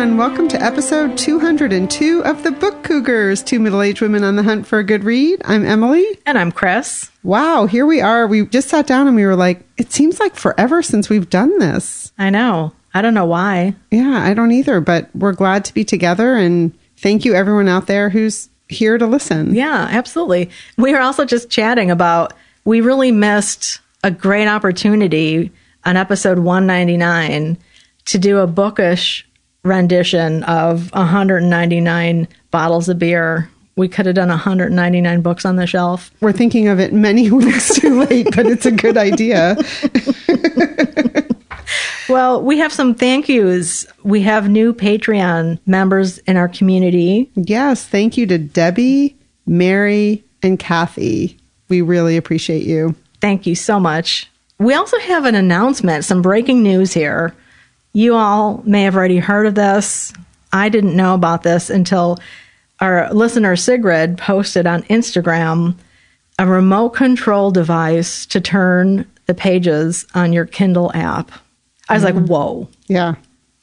everyone. Welcome to episode 202 of the Book Cougars, two middle aged women on the hunt for a good read. I'm Emily. And I'm Chris. Wow, here we are. We just sat down and we were like, it seems like forever since we've done this. I know. I don't know why. Yeah, I don't either, but we're glad to be together and thank you everyone out there who's here to listen. Yeah, absolutely. We were also just chatting about we really missed a great opportunity on episode 199 to do a bookish rendition of 199 bottles of beer. We could have done 199 books on the shelf. We're thinking of it many weeks too late, but it's a good idea. well, we have some thank yous. We have new Patreon members in our community. Yes, thank you to Debbie, Mary, and Kathy. We really appreciate you. Thank you so much. We also have an announcement, some breaking news here. You all may have already heard of this. I didn't know about this until our listener Sigrid posted on Instagram a remote control device to turn the pages on your Kindle app. I was mm-hmm. like, whoa. Yeah.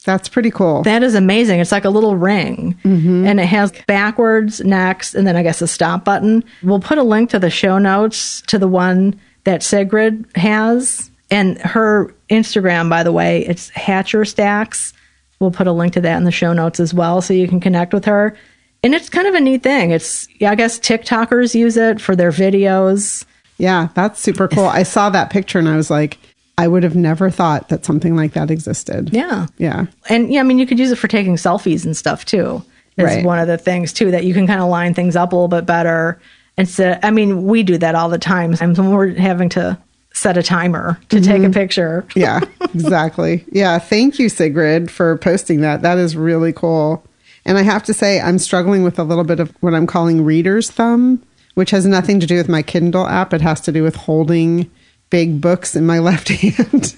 That's pretty cool. That is amazing. It's like a little ring mm-hmm. and it has backwards, next, and then I guess a stop button. We'll put a link to the show notes to the one that Sigrid has. And her Instagram, by the way, it's Hatcher Stacks. We'll put a link to that in the show notes as well so you can connect with her. And it's kind of a neat thing. It's, yeah, I guess TikTokers use it for their videos. Yeah, that's super cool. I saw that picture and I was like, I would have never thought that something like that existed. Yeah. Yeah. And yeah, I mean, you could use it for taking selfies and stuff too. Is right. one of the things too that you can kind of line things up a little bit better. Instead, I mean, we do that all the time. When we're having to set a timer to mm-hmm. take a mm-hmm. picture. yeah, exactly. Yeah. Thank you, Sigrid, for posting that. That is really cool. And I have to say, I'm struggling with a little bit of what I'm calling reader's thumb, which has nothing to do with my Kindle app. It has to do with holding big books in my left hand.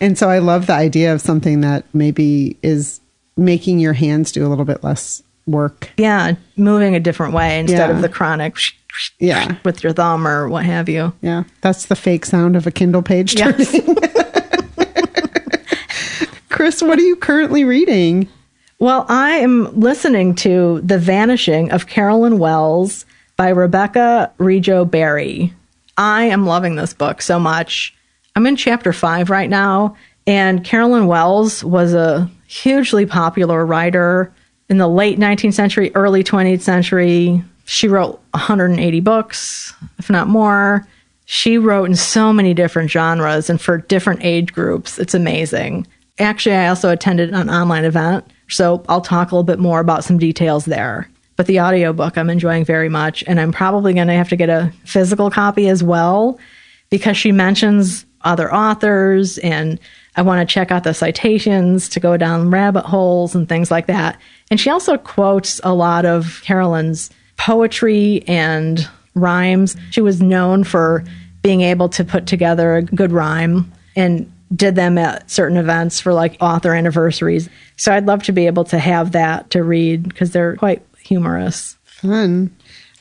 and so I love the idea of something that maybe is making your hands do a little bit less work. Yeah, moving a different way instead yeah. of the chronic yeah with your thumb or what have you. Yeah, that's the fake sound of a Kindle page turning. Yes. Chris, what are you currently reading? Well, I am listening to The Vanishing of Carolyn Wells by Rebecca Rego Barry. I am loving this book so much. I'm in chapter five right now, and Carolyn Wells was a hugely popular writer in the late 19th century, early 20th century. She wrote 180 books, if not more. She wrote in so many different genres and for different age groups. It's amazing. Actually, I also attended an online event, so I'll talk a little bit more about some details there. But the audiobook I'm enjoying very much. And I'm probably going to have to get a physical copy as well because she mentions other authors and I want to check out the citations to go down rabbit holes and things like that. And she also quotes a lot of Carolyn's poetry and rhymes. She was known for being able to put together a good rhyme and did them at certain events for like author anniversaries. So I'd love to be able to have that to read because they're quite humorous. Fun.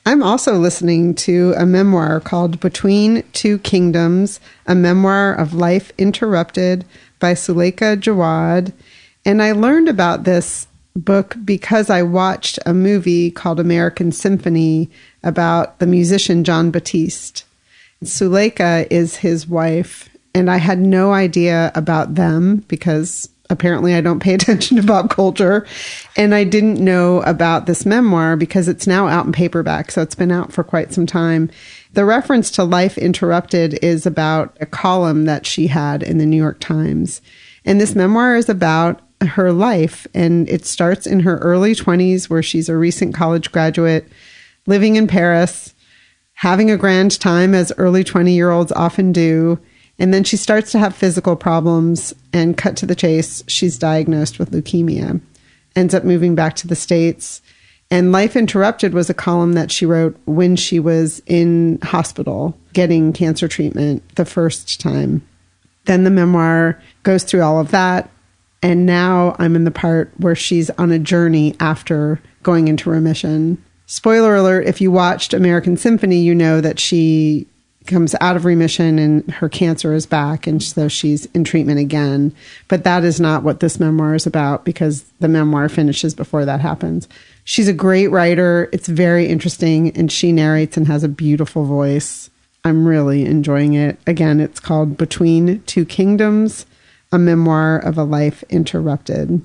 I'm also listening to a memoir called Between Two Kingdoms, a memoir of life interrupted by Suleika Jaouad. And I learned about this book because I watched a movie called American Symphony about the musician Jon Batiste. Suleika is his wife, and I had no idea about them because apparently I don't pay attention to pop culture. And I didn't know about this memoir because it's now out in paperback. So it's been out for quite some time. The reference to Life Interrupted is about a column that she had in the New York Times. And this memoir is about her life. And it starts in her early 20s, where she's a recent college graduate living in Paris, having a grand time as early 20 year olds often do and then she starts to have physical problems and cut to the chase. She's diagnosed with leukemia, ends up moving back to the States. And Life Interrupted was a column that she wrote when she was in hospital getting cancer treatment the first time. Then the memoir goes through all of that. And now I'm in the part where she's on a journey after going into remission. Spoiler alert if you watched American Symphony, you know that she comes out of remission and her cancer is back and so she's in treatment again. But that is not what this memoir is about because the memoir finishes before that happens. She's a great writer. It's very interesting and she narrates and has a beautiful voice. I'm really enjoying it. Again it's called between two kingdoms a memoir of a life interrupted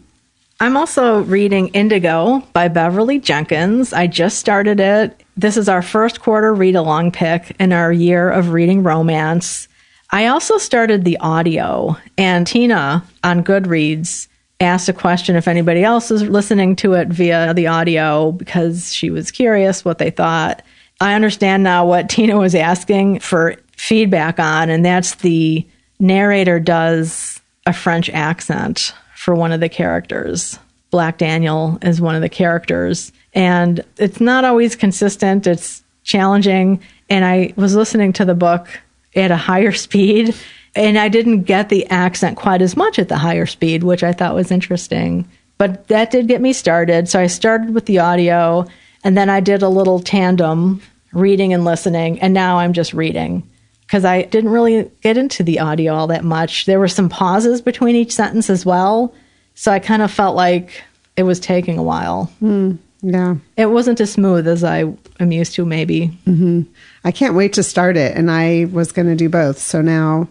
I'm also reading Indigo by Beverly Jenkins. I just started it. This is our first quarter read along pick in our year of reading romance. I also started the audio, and Tina on Goodreads asked a question if anybody else is listening to it via the audio because she was curious what they thought. I understand now what Tina was asking for feedback on, and that's the narrator does a French accent for one of the characters. Black Daniel is one of the characters. And it's not always consistent, it's challenging. And I was listening to the book at a higher speed, and I didn't get the accent quite as much at the higher speed, which I thought was interesting. But that did get me started. So I started with the audio, and then I did a little tandem reading and listening, and now I'm just reading because I didn't really get into the audio all that much. There were some pauses between each sentence as well. So I kind of felt like it was taking a while. Mm, yeah. It wasn't as smooth as I am used to, maybe. Mm-hmm. I can't wait to start it. And I was going to do both. So now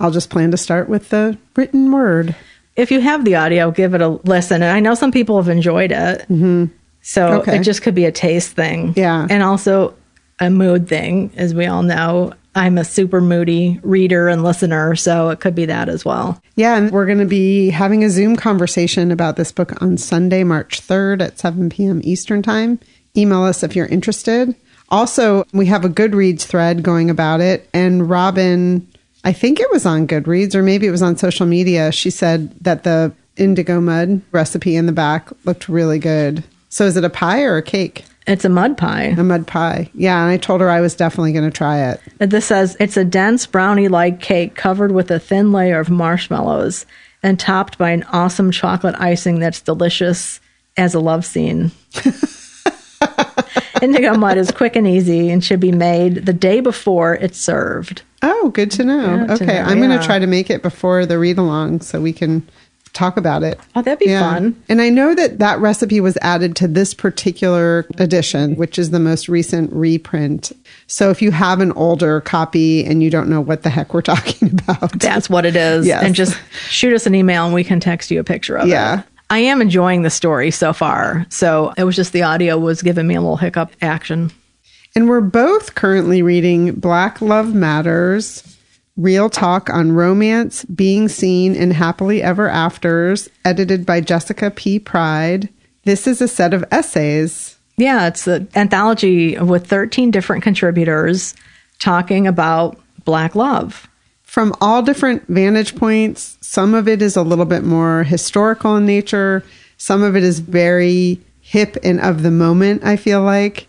I'll just plan to start with the written word. If you have the audio, give it a listen. And I know some people have enjoyed it. Mm-hmm. So Okay. it just could be a taste thing. Yeah. And also a mood thing, as we all know. I'm a super moody reader and listener, so it could be that as well. Yeah, and we're going to be having a Zoom conversation about this book on Sunday, March 3rd at 7 p.m. Eastern Time. Email us if you're interested. Also, we have a Goodreads thread going about it, and Robin, I think it was on Goodreads or maybe it was on social media. She said that the indigo mud recipe in the back looked really good. So, is it a pie or a cake? It's a mud pie. A mud pie. Yeah, and I told her I was definitely going to try it. This says it's a dense brownie like cake covered with a thin layer of marshmallows and topped by an awesome chocolate icing that's delicious as a love scene. Indigo mud is quick and easy and should be made the day before it's served. Oh, good to know. Yeah, to okay, know, I'm going to try to make it before the read along so we can talk about it. Oh, that'd be fun. And I know that that recipe was added to this particular edition, which is the most recent reprint. So if you have an older copy and you don't know what the heck we're talking about, That's what it is. Yes. And just shoot us an email and we can text you a picture of Yeah. it. Yeah. I am enjoying the story so far. So it was just the audio was giving me a little hiccup action. And we're both currently reading Black Love Matters, Real Talk on Romance, Being Seen, and Happily Ever Afters, edited by Jessica P. Pryde. This is a set of essays. Yeah, it's an anthology with 13 different contributors talking about Black love. from all different vantage points. Some of it is a little bit more historical in nature. Some of it is very hip and of the moment, I feel like.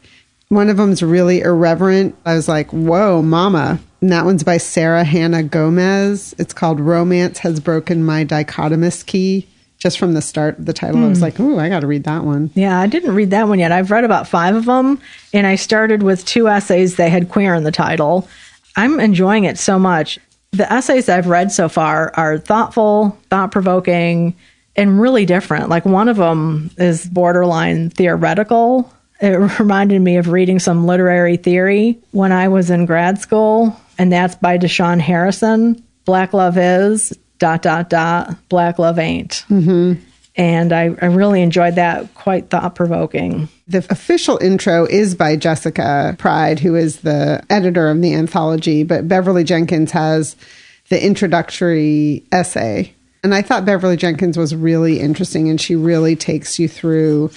One of them's really irreverent. I was like, whoa, mama. And that one's by Sarah Hannah Gomez. It's called Romance Has Broken My Dichotomous Key. Just from the start of the title, I was hmm. like, ooh, I got to read that one. Yeah, I didn't read that one yet. I've read about five of them, and I started with two essays. that had queer in the title. I'm enjoying it so much. The essays I've read so far are thoughtful, thought provoking, and really different. Like one of them is borderline theoretical. It reminded me of reading some literary theory when I was in grad school, and that's by Da'Shaun Harrison. Black love is dot dot dot. Black love ain't. Mm-hmm. And I, I really enjoyed that. Quite thought provoking. The official intro is by Jessica Pryde, who is the editor of the anthology, but Beverly Jenkins has the introductory essay. And I thought Beverly Jenkins was really interesting, and she really takes you through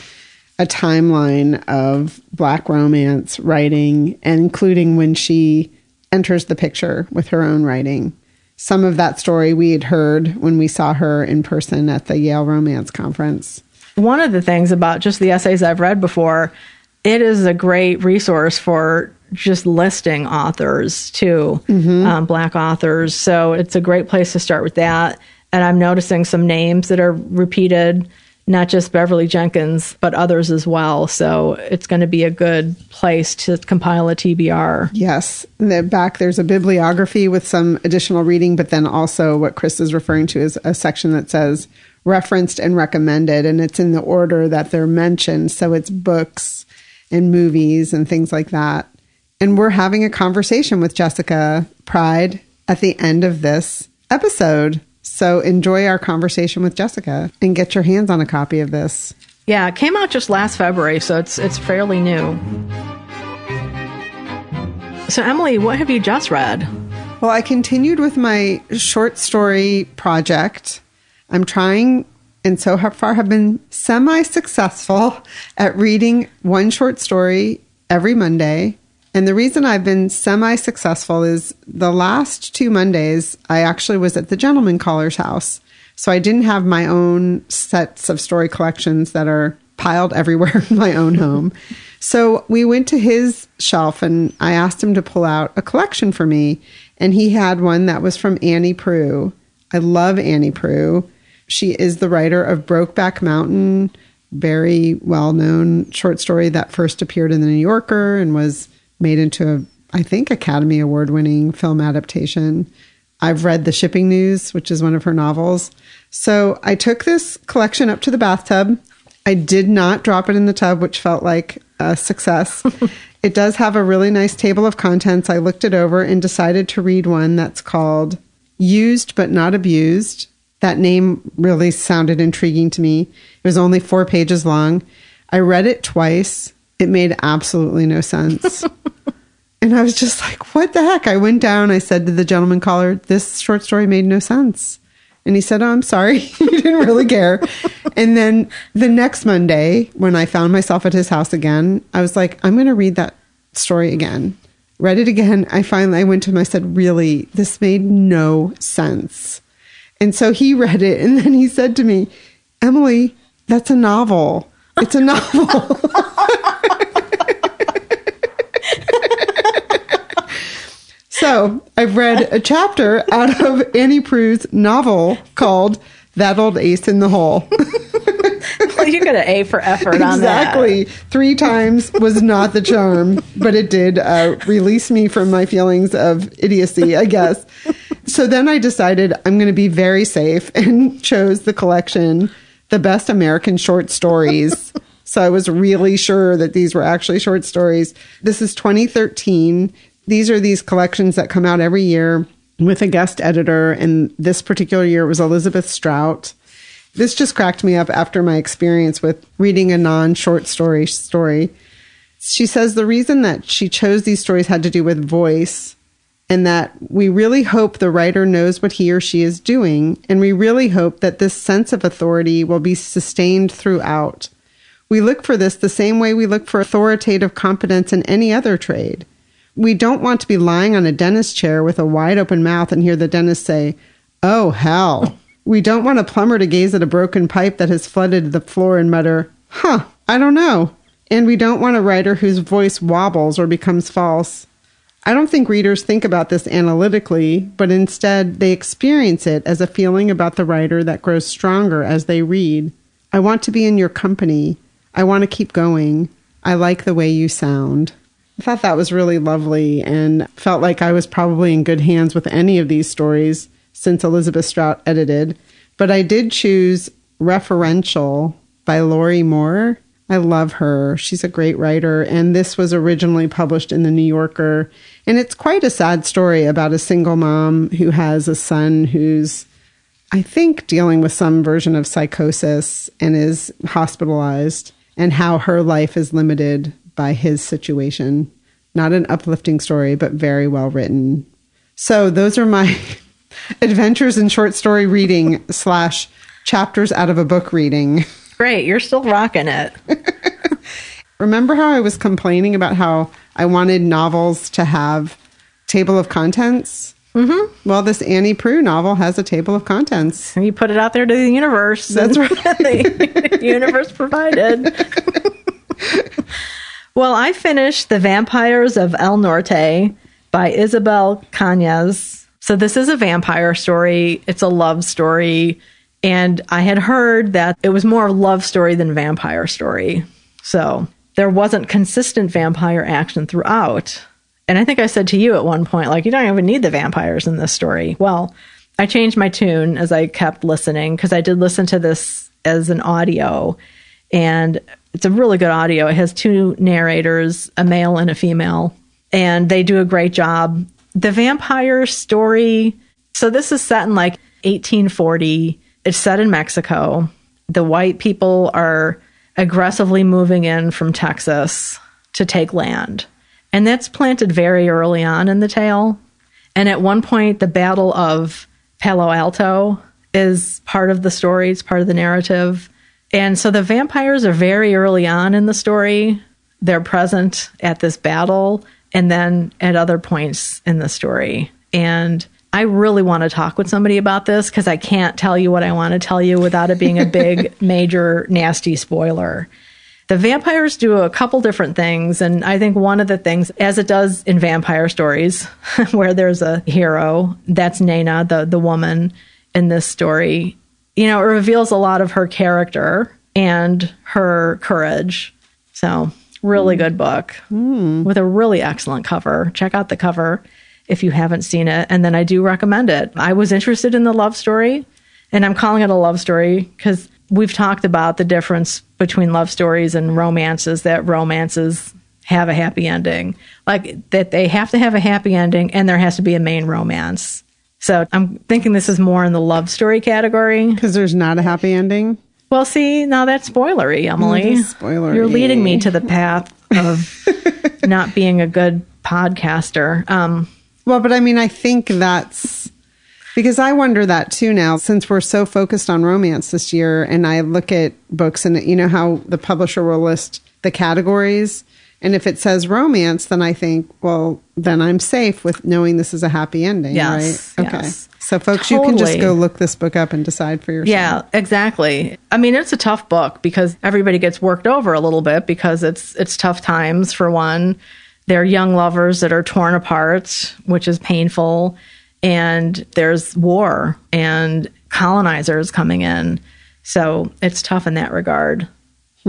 a timeline of Black romance writing, including when she enters the picture with her own writing. Some of that story we had heard when we saw her in person at the Yale Romance Conference. One of the things about just the essays I've read before, it is a great resource for just listing authors too, um, black authors. So it's a great place to start with that. And I'm noticing some names that are repeated. Not just Beverly Jenkins, but others as well. So it's going to be a good place to compile a TBR. Yes. The back, there's a bibliography with some additional reading, but then also what Chris is referring to is a section that says referenced and recommended, and it's in the order that they're mentioned. So it's books and movies and things like that. And we're having a conversation with Jessica Pryde at the end of this episode. So enjoy our conversation with Jessica and get your hands on a copy of this. Yeah, it came out just last February, so it's it's fairly new. So Emily, what have you just read? Well, I continued with my short story project. I'm trying and so far have been semi successful at reading one short story every Monday. And the reason I've been semi successful is the last two Mondays, I actually was at the gentleman caller's house. So I didn't have my own sets of story collections that are piled everywhere in my own home. So we went to his shelf and I asked him to pull out a collection for me. And he had one that was from Annie Proulx. I love Annie Proulx. She is the writer of Brokeback Mountain, very well known short story that first appeared in the New Yorker and was made into a, I think, Academy Award winning film adaptation. I've read The Shipping News, which is one of her novels. So I took this collection up to the bathtub. I did not drop it in the tub, which felt like a success. it does have a really nice table of contents. I looked it over and decided to read one that's called Used but Not Abused. That name really sounded intriguing to me. It was only four pages long. I read it twice. It made absolutely no sense. and I was just like, what the heck? I went down. I said to the gentleman caller, this short story made no sense. And he said, Oh, I'm sorry. he didn't really care. and then the next Monday, when I found myself at his house again, I was like, I'm going to read that story again. Read it again. I finally I went to him. I said, Really, this made no sense. And so he read it. And then he said to me, Emily, that's a novel. It's a novel. so I've read a chapter out of Annie Proulx's novel called That Old Ace in the Hole. well, you got an A for effort on that. Exactly. Three times was not the charm, but it did uh, release me from my feelings of idiocy, I guess. So then I decided I'm going to be very safe and chose the collection, The Best American Short Stories. so I was really sure that these were actually short stories. This is 2013. These are these collections that come out every year with a guest editor. And this particular year it was Elizabeth Strout. This just cracked me up after my experience with reading a non short story story. She says the reason that she chose these stories had to do with voice and that we really hope the writer knows what he or she is doing. And we really hope that this sense of authority will be sustained throughout. We look for this the same way we look for authoritative competence in any other trade. We don't want to be lying on a dentist chair with a wide open mouth and hear the dentist say, Oh, hell. We don't want a plumber to gaze at a broken pipe that has flooded the floor and mutter, Huh, I don't know. And we don't want a writer whose voice wobbles or becomes false. I don't think readers think about this analytically, but instead they experience it as a feeling about the writer that grows stronger as they read. I want to be in your company. I want to keep going. I like the way you sound. I thought that was really lovely and felt like I was probably in good hands with any of these stories since Elizabeth Strout edited. But I did choose Referential by Lorrie Moore. I love her. She's a great writer. And this was originally published in the New Yorker. And it's quite a sad story about a single mom who has a son who's, I think, dealing with some version of psychosis and is hospitalized, and how her life is limited by his situation. Not an uplifting story, but very well written. So those are my adventures in short story reading slash chapters out of a book reading. Great, you're still rocking it. Remember how I was complaining about how I wanted novels to have table of contents? Mm-hmm. Well, this Annie Proulx novel has a table of contents. And you put it out there to the universe. That's right. the universe provided. Well, I finished The Vampires of El Norte by Isabel Cañas. So this is a vampire story. It's a love story. And I had heard that it was more love story than vampire story. So there wasn't consistent vampire action throughout. And I think I said to you at one point, like, you don't even need the vampires in this story. Well, I changed my tune as I kept listening because I did listen to this as an audio. And it's a really good audio. It has two narrators, a male and a female, and they do a great job. The vampire story. So this is set in like 1840. It's set in Mexico. The white people are aggressively moving in from Texas to take land. And that's planted very early on in the tale. And at one point, the Battle of Palo Alto is part of the story, it's part of the narrative. And so the vampires are very early on in the story. They're present at this battle and then at other points in the story. And I really want to talk with somebody about this because I can't tell you what I want to tell you without it being a big, major, nasty spoiler. The vampires do a couple different things. And I think one of the things, as it does in vampire stories, where there's a hero, that's Nana, the, the woman in this story, you know, it reveals a lot of her character and her courage. So, really mm. good book mm. with a really excellent cover. Check out the cover if you haven't seen it. And then I do recommend it. I was interested in the love story, and I'm calling it a love story because we've talked about the difference between love stories and romances, that romances have a happy ending. Like that they have to have a happy ending and there has to be a main romance. So I'm thinking this is more in the love story category. Because there's not a happy ending? Well, see, now that's spoilery, Emily. Spoilery. You're leading me to the path of not being a good podcaster. Um, well, but I mean, I think that's because I wonder that too now, since we're so focused on romance this year, and I look at books and you know how the publisher will list the categories. And if it says romance, then I think, well, then I'm safe with knowing this is a happy ending, yes, right? Okay. Yes. So, folks, totally. you can just go look this book up and decide for yourself. Yeah, exactly. I mean, it's a tough book because everybody gets worked over a little bit because it's it's tough times for one. They're young lovers that are torn apart, which is painful and there's war and colonizers coming in. So it's tough in that regard.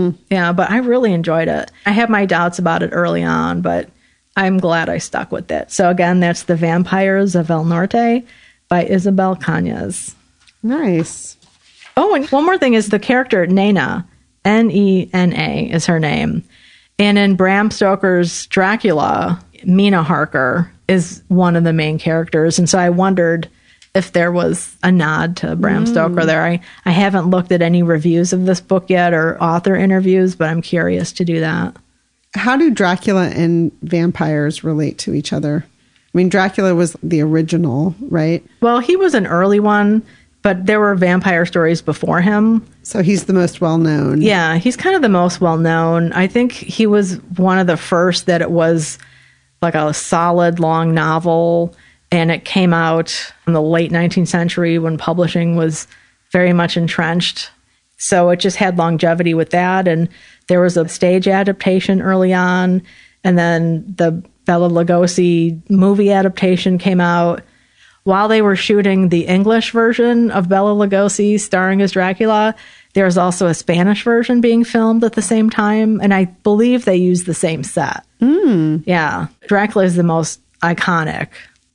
Hmm. Yeah, but I really enjoyed it. I had my doubts about it early on, but I'm glad I stuck with it. So again, that's The Vampires of El Norte by Isabel Cañas. Nice. Oh, and one more thing is the character Nena, N E N A is her name. And in Bram Stoker's Dracula, Mina Harker is one of the main characters. And so I wondered if there was a nod to Bram mm. Stoker there. I, I haven't looked at any reviews of this book yet or author interviews, but I'm curious to do that. How do Dracula and vampires relate to each other? I mean, Dracula was the original, right? Well, he was an early one, but there were vampire stories before him. So he's the most well known. Yeah, he's kind of the most well known. I think he was one of the first that it was like a solid long novel. And it came out in the late 19th century when publishing was very much entrenched. So it just had longevity with that. And there was a stage adaptation early on. And then the Bela Lugosi movie adaptation came out. While they were shooting the English version of Bela Lugosi starring as Dracula, there's also a Spanish version being filmed at the same time, and I believe they used the same set. Mm. Yeah. Dracula is the most iconic.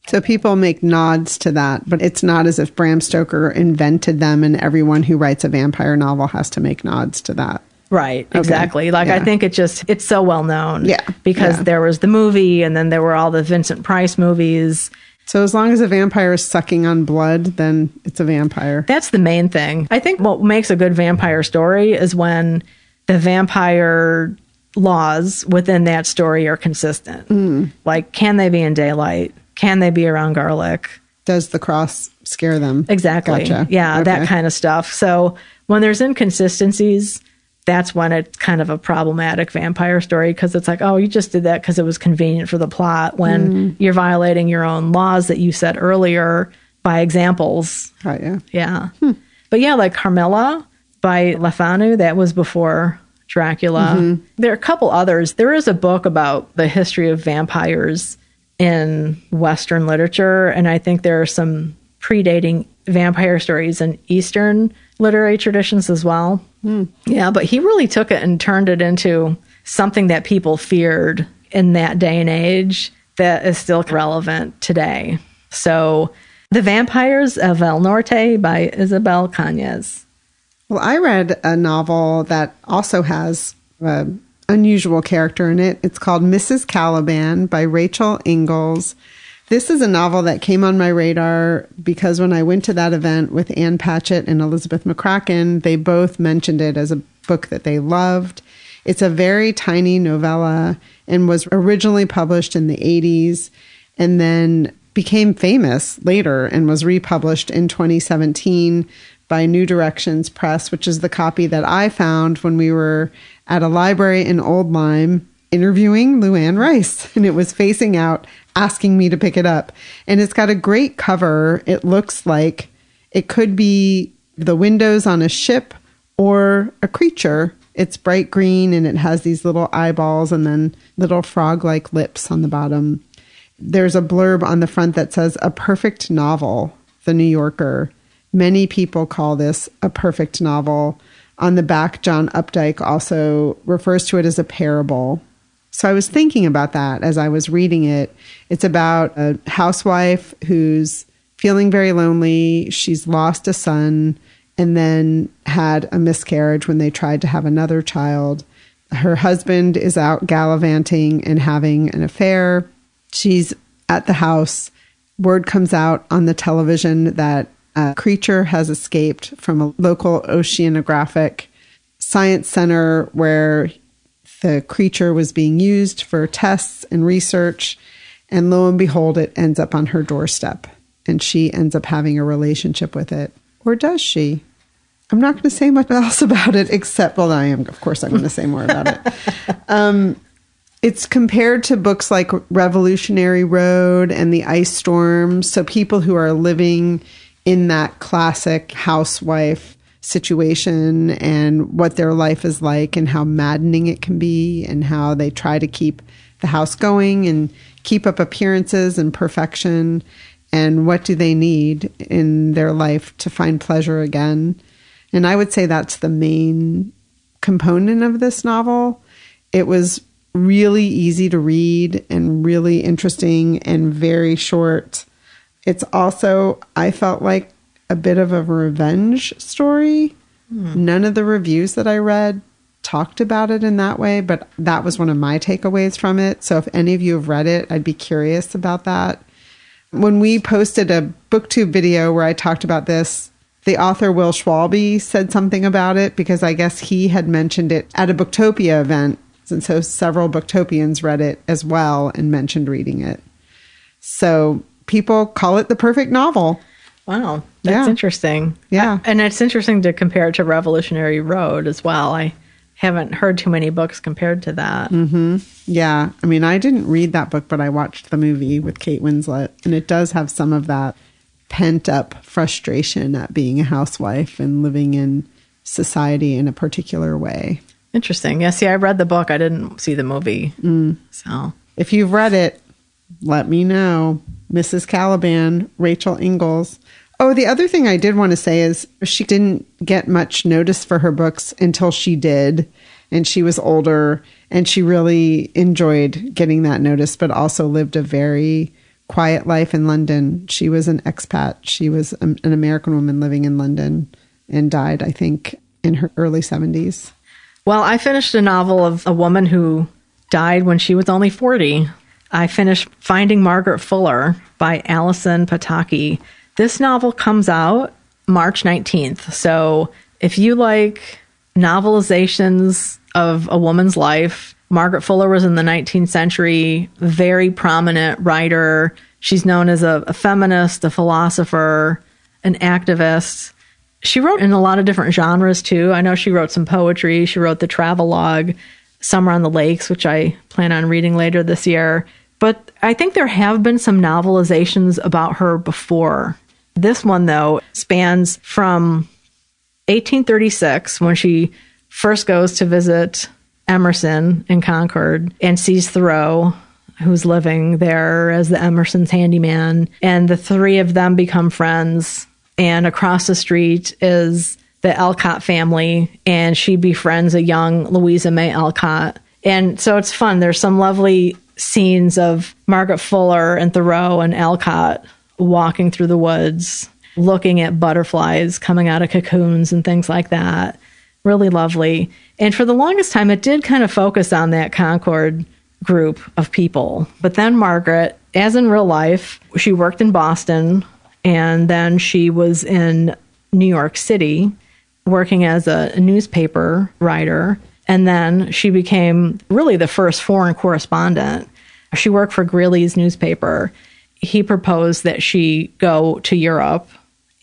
So people make nods to that, but it's not as if Bram Stoker invented them and everyone who writes a vampire novel has to make nods to that. Right, okay. exactly. Like yeah. I think it just it's so well known. Yeah. Because yeah. there was the movie and then there were all the Vincent Price movies so as long as a vampire is sucking on blood, then it's a vampire. That's the main thing. I think what makes a good vampire story is when the vampire laws within that story are consistent. Mm. Like, can they be in daylight? Can they be around garlic? Does the cross scare them? Exactly. Gotcha. Yeah, okay. that kind of stuff. So when there's inconsistencies, that's when it's kind of a problematic vampire story because it's like, oh, you just did that because it was convenient for the plot when mm. you're violating your own laws that you set earlier by examples. Right, yeah. Yeah. Hmm. But yeah, like Carmilla by Le Fanu, that was before Dracula. Mm-hmm. There are a couple others. There is a book about the history of vampires in Western literature, and I think there are some predating vampire stories in Eastern literary traditions as well. Hmm. Yeah, but he really took it and turned it into something that people feared in that day and age that is still relevant today. So, The Vampires of El Norte by Isabel Cañas. Well, I read a novel that also has an unusual character in it. It's called Mrs. Caliban by Rachel Ingalls. This is a novel that came on my radar because when I went to that event with Ann Patchett and Elizabeth McCracken, they both mentioned it as a book that they loved. It's a very tiny novella and was originally published in the 80s and then became famous later and was republished in 2017 by New Directions Press, which is the copy that I found when we were at a library in Old Lyme interviewing Luanne Rice. And it was facing out, asking me to pick it up. And it's got a great cover. It looks like it could be the windows on a ship or a creature. It's bright green and it has these little eyeballs and then little frog like lips on the bottom. There's a blurb on the front that says, A perfect novel, The New Yorker. Many people call this a perfect novel. On the back, John Updike also refers to it as a parable. So I was thinking about that as I was reading it. It's about a housewife who's feeling very lonely. She's lost a son and then had a miscarriage when they tried to have another child. Her husband is out gallivanting and having an affair. She's at the house. Word comes out on the television that a creature has escaped from a local oceanographic science center where the creature was being used for tests and research. And lo and behold, it ends up on her doorstep and she ends up having a relationship with it. Or does she? I'm not going to say much else about it except, well, I am, of course, I'm going to say more about it. Um, it's compared to books like Revolutionary Road and The Ice Storm. So people who are living in that classic housewife situation and what their life is like and how maddening it can be and how they try to keep the house going and keep up appearances and perfection and what do they need in their life to find pleasure again. And I would say that's the main component of this novel. It was really easy to read and really interesting and very short. It's also, I felt like a bit of a revenge story. Hmm. None of the reviews that I read talked about it in that way, but that was one of my takeaways from it. So if any of you have read it, I'd be curious about that. When we posted a booktube video where I talked about this, the author Will Schwalbe said something about it because I guess he had mentioned it at a Booktopia event. And so several Booktopians read it as well and mentioned reading it. So people call it the perfect novel. Wow, that's Yeah. interesting. Yeah. Uh, and it's interesting to compare it to Revolutionary Road as well. I haven't heard too many books compared to that. Mm-hmm. Yeah. I mean, I didn't read that book, but I watched the movie with Kate Winslet, and it does have some of that pent up frustration at being a housewife and living in society in a particular way. Interesting. Yeah, see, I read the book. I didn't see the movie. Mm. So, If you've read it, let me know. Mrs. Caliban, Rachel Ingalls. Oh, the other thing I did want to say is she didn't get much notice for her books until she did. And she was older and she really enjoyed getting that notice, but also lived a very quiet life in London. She was an expat. She was an an American woman living in London and died, I think, in her early 70s. well, I finished a novel of a woman who died when she was only 40. I finished Finding Margaret Fuller by Allison Pataki. This novel comes out March 19th. So, if you like novelizations of a woman's life, Margaret Fuller was in the 19th century, very prominent writer. She's known as a, a feminist, a philosopher, an activist. She wrote in a lot of different genres too. I know she wrote some poetry. She wrote the travelogue, Summer on the Lakes, which I plan on reading later this year. But I think there have been some novelizations about her before. This one, though, spans from 1836 when she first goes to visit Emerson in Concord and sees Thoreau, who's living there as the Emerson's handyman. And the three of them become friends. and across the street is the Alcott family, and she befriends a young Louisa May Alcott. And so it's fun. There's some lovely scenes of Margaret Fuller and Thoreau and Alcott walking through the woods, looking at butterflies coming out of cocoons and things like that. Really lovely. And for the longest time, it did kind of focus on that Concord group of people. But then Margaret, as in real life, she worked in Boston and then she was in New York City working as a newspaper writer. And then she became really the first foreign correspondent. She worked for Greeley's newspaper. He proposed that she go to Europe,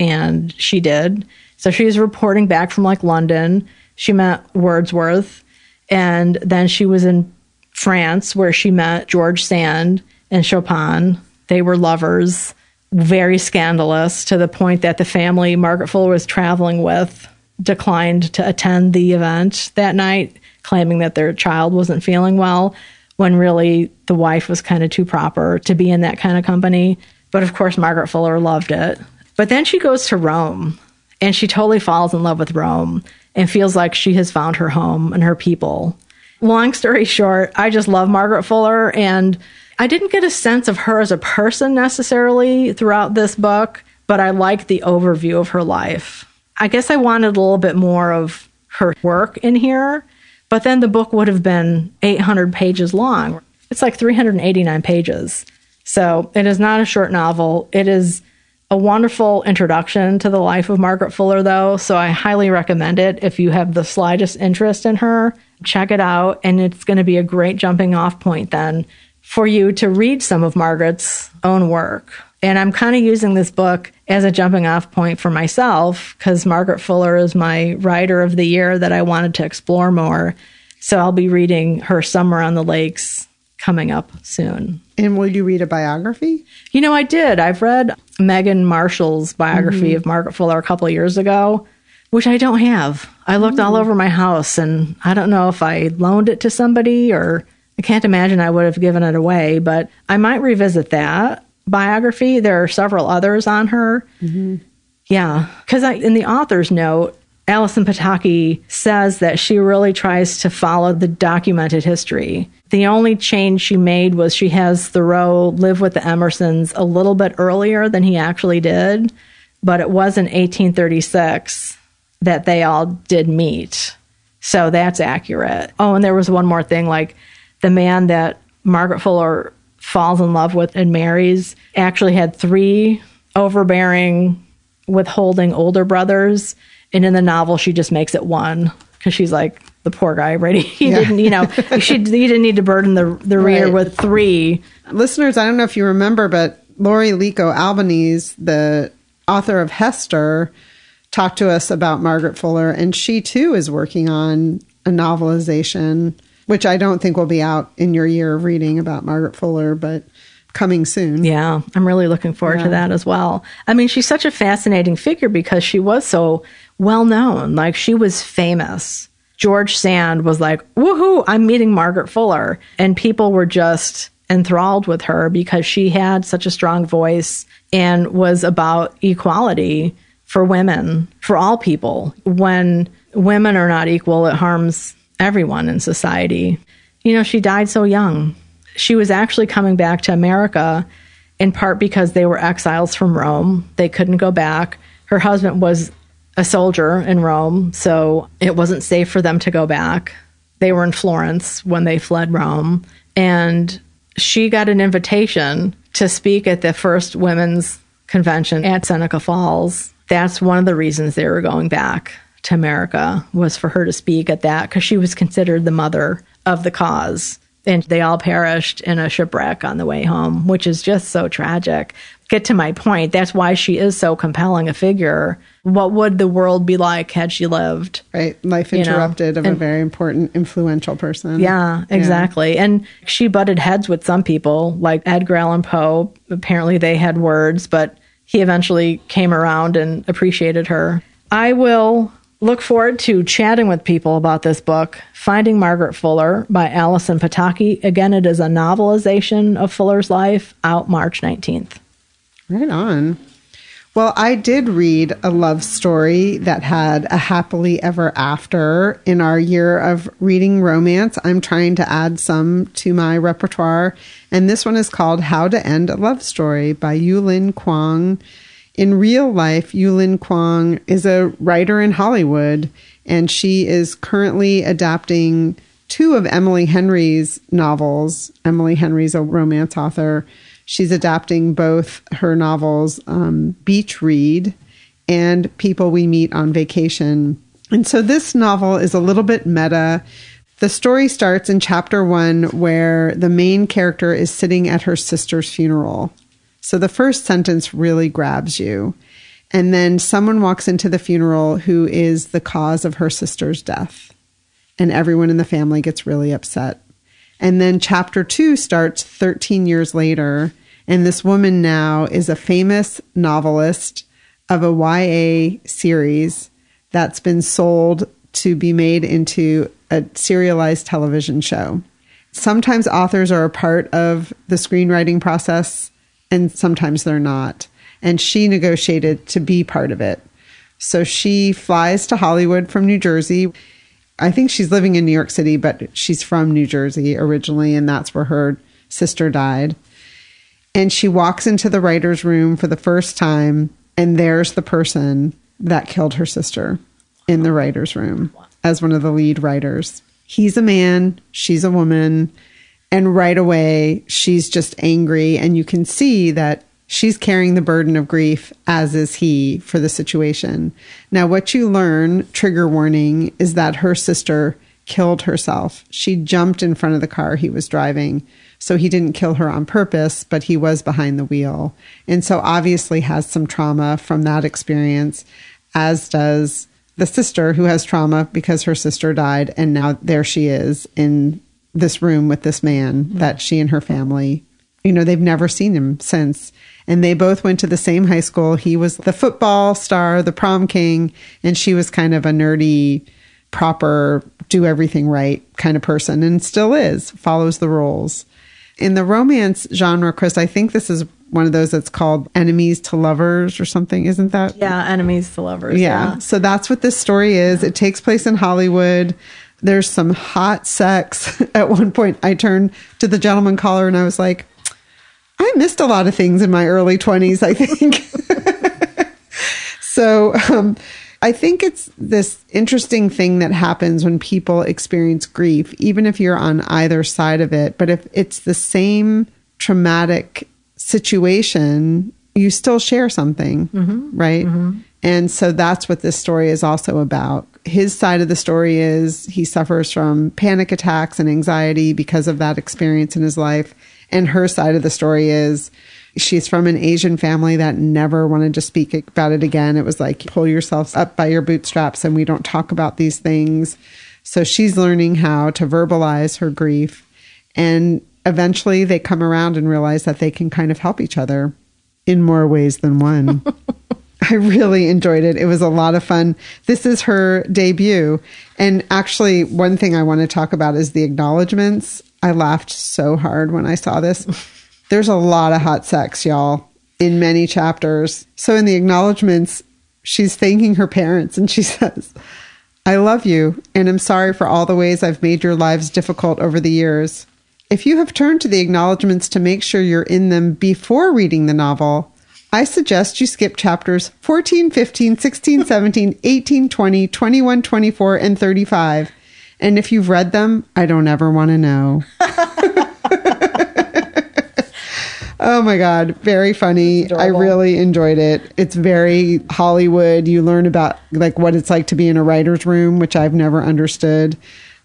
and she did. So she was reporting back from like London. She met Wordsworth, and then she was in France where she met George Sand and Chopin. They were lovers, very scandalous to the point that the family Margaret Fuller was traveling with declined to attend the event that night, claiming that their child wasn't feeling well, when really the wife was kind of too proper to be in that kind of company. But of course, Margaret Fuller loved it. But then she goes to Rome and she totally falls in love with Rome and feels like she has found her home and her people. Long story short, I just love Margaret Fuller and I didn't get a sense of her as a person necessarily throughout this book, but I like the overview of her life. I guess I wanted a little bit more of her work in here, but then the book would have been 800 pages long. It's like 389 pages. So it is not a short novel. It is a wonderful introduction to the life of Margaret Fuller, though. So I highly recommend it if you have the slightest interest in her. Check it out, and it's going to be a great jumping off point then for you to read some of Margaret's own work. And I'm kind of using this book as a jumping off point for myself because Margaret Fuller is my writer of the year that I wanted to explore more. So I'll be reading her Summer on the Lakes coming up soon. And will you read a biography? You know, I did. I've read Megan Marshall's biography mm-hmm. of Margaret Fuller a couple of years ago, which I don't have. I looked mm. all over my house and I don't know if I loaned it to somebody or I can't imagine I would have given it away, but I might revisit that biography. There are several others on her. Mm-hmm. Yeah, because in the author's note, Allison Pataki says that she really tries to follow the documented history. The only change she made was she has Thoreau live with the Emersons a little bit earlier than he actually did, but it was in 1836 that they all did meet. So that's accurate. Oh, and there was one more thing like the man that Margaret Fuller falls in love with and marries actually had three overbearing, withholding older brothers. And in the novel, she just makes it one because she's like, the poor guy, right? He yeah. didn't, you know, she he didn't need to burden the the reader right. with three. Listeners, I don't know if you remember, but Laurie Lico Albanese, the author of Hester, talked to us about Margaret Fuller, and she too is working on a novelization which I don't think will be out in your year of reading about Margaret Fuller, but coming soon. Yeah, I'm really looking forward yeah. to that as well. I mean, she's such a fascinating figure because she was so well known. Like, she was famous. George Sand was like, woohoo, I'm meeting Margaret Fuller. And people were just enthralled with her because she had such a strong voice and was about equality for women, for all people. When women are not equal, it harms everyone in society. You know, she died so young. She was actually coming back to America in part because they were exiles from Rome. They couldn't go back. Her husband was a soldier in Rome, so it wasn't safe for them to go back. They were in Florence when they fled Rome, and she got an invitation to speak at the first women's convention at Seneca Falls. That's one of the reasons they were going back to America was for her to speak at that because she was considered the mother of the cause. And they all perished in a shipwreck on the way home, which is just so tragic. Get to my point. That's why she is so compelling a figure. What would the world be like had she lived? Right. Life interrupted you know? of and, a very important, influential person. Yeah, exactly. Yeah. And she butted heads with some people, like Edgar Allan Poe. Apparently they had words, but he eventually came around and appreciated her. I will Look forward to chatting with people about this book, Finding Margaret Fuller by Allison Pataki. Again, it is a novelization of Fuller's life out March 19th. Right on. Well, I did read a love story that had a happily ever after in our year of reading romance. I'm trying to add some to my repertoire. And this one is called How to End a Love Story by Yulin Kuang. In real life, Yulin Kuang is a writer in Hollywood, and she is currently adapting two of Emily Henry's novels. Emily Henry's a romance author She's adapting both her novels, um, Beach Read and People We Meet on Vacation. And so this novel is a little bit meta. The story starts in chapter one, where the main character is sitting at her sister's funeral. So the first sentence really grabs you. And then someone walks into the funeral who is the cause of her sister's death. And everyone in the family gets really upset. And then chapter two starts 13 years later and this woman now is a famous novelist of a YA series that's been sold to be made into a serialized television show. Sometimes authors are a part of the screenwriting process, and sometimes they're not. And she negotiated to be part of it. So she flies to Hollywood from New Jersey. I think she's living in New York City, but she's from New Jersey originally, and that's where her sister died. And she walks into the writer's room for the first time, and there's the person that killed her sister in the writer's room as one of the lead writers. He's a man, she's a woman, and right away she's just angry, and you can see that she's carrying the burden of grief, as is he, for the situation. Now, what you learn, trigger warning, is that her sister killed herself. She jumped in front of the car he was driving so he didn't kill her on purpose, but he was behind the wheel. And so obviously has some trauma from that experience, as does the sister who has trauma because her sister died. And now there she is in this room with this man mm-hmm. that she and her family, you know, they've never seen him since. And they both went to the same high school. He was the football star, the prom king, and she was kind of a nerdy, proper, do everything right kind of person and still is, follows the rules. In the romance genre, Chris, I think this is one of those that's called enemies to lovers or something, isn't that? Yeah, enemies to lovers. Yeah. yeah. So that's what this story is. It takes place in Hollywood. There's some hot sex. At one point, I turned to the gentleman caller and I was like, I missed a lot of things in my early 20s, I think. so, um, I think it's this interesting thing that happens when people experience grief, even if you're on either side of it. But if it's the same traumatic situation, you still share something, mm-hmm. right? Mm-hmm. And so that's what this story is also about. His side of the story is he suffers from panic attacks and anxiety because of that experience in his life. And her side of the story is She's from an Asian family that never wanted to speak about it again. It was like, pull yourselves up by your bootstraps and we don't talk about these things. So she's learning how to verbalize her grief. And eventually they come around and realize that they can kind of help each other in more ways than one. I really enjoyed it. It was a lot of fun. This is her debut. And actually, one thing I want to talk about is the acknowledgments. I laughed so hard when I saw this. There's a lot of hot sex, y'all, in many chapters. So in the acknowledgments, she's thanking her parents and she says, I love you and I'm sorry for all the ways I've made your lives difficult over the years. If you have turned to the acknowledgments to make sure you're in them before reading the novel, I suggest you skip chapters 14, 15, 16, 17, 18, 20, 21, 24, and 35. And if you've read them, I don't ever want to know. Oh my God. Very funny. I really enjoyed it. It's very Hollywood. You learn about like what it's like to be in a writer's room, which I've never understood.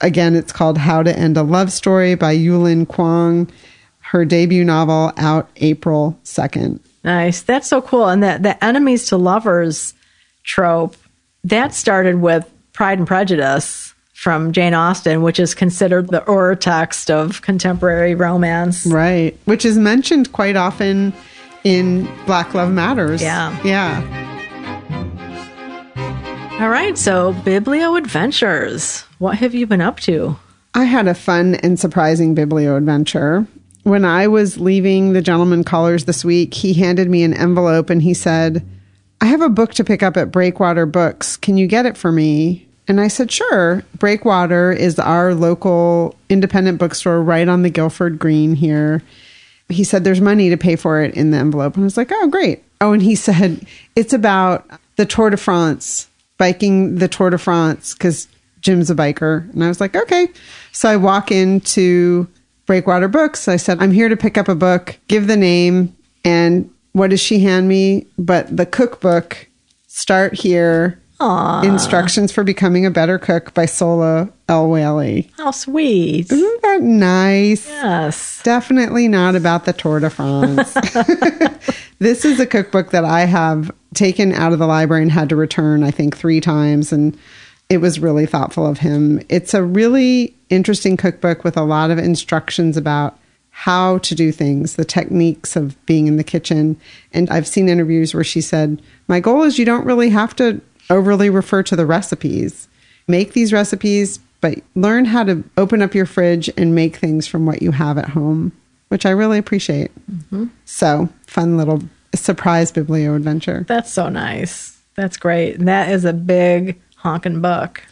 Again, it's called How to End a Love Story by Yulin Kuang. Her debut novel out April 2nd. Nice. That's so cool. And that the enemies to lovers trope, that started with Pride and Prejudice from Jane Austen, which is considered the ur text of contemporary romance. Right. Which is mentioned quite often in Black Love Matters. Yeah. Yeah. All right. So, Biblio Adventures. What have you been up to? I had a fun and surprising Biblio adventure. When I was leaving the gentleman callers this week, he handed me an envelope and he said, I have a book to pick up at Breakwater Books. Can you get it for me? And I said, Sure. Breakwater is our local independent bookstore right on the Guilford Green here. He said, There's money to pay for it in the envelope. And I was like, Oh, great. Oh, and he said, It's about the Tour de France, biking the Tour de France, because Jim's a biker. And I was like, Okay. So I walk into Breakwater Books. I said, I'm here to pick up a book, give the name, and what does she hand me? But the cookbook, Start Here, Aw, Instructions for Becoming a Better Cook by Sola L. Whaley. how sweet. Isn't that nice? Yes. Definitely not about the Tour de France. this is a cookbook that I have taken out of the library and had to return, I think, three times. And it was really thoughtful of him. It's a really interesting cookbook with a lot of instructions about how to do things, the techniques of being in the kitchen. And I've seen interviews where she said, My goal is you don't really have to overly refer to the recipes. Make these recipes, but learn how to open up your fridge and make things from what you have at home, which I really appreciate. Mm-hmm. So, fun little surprise biblio adventure. That's so nice. That's great. That is a big honking book.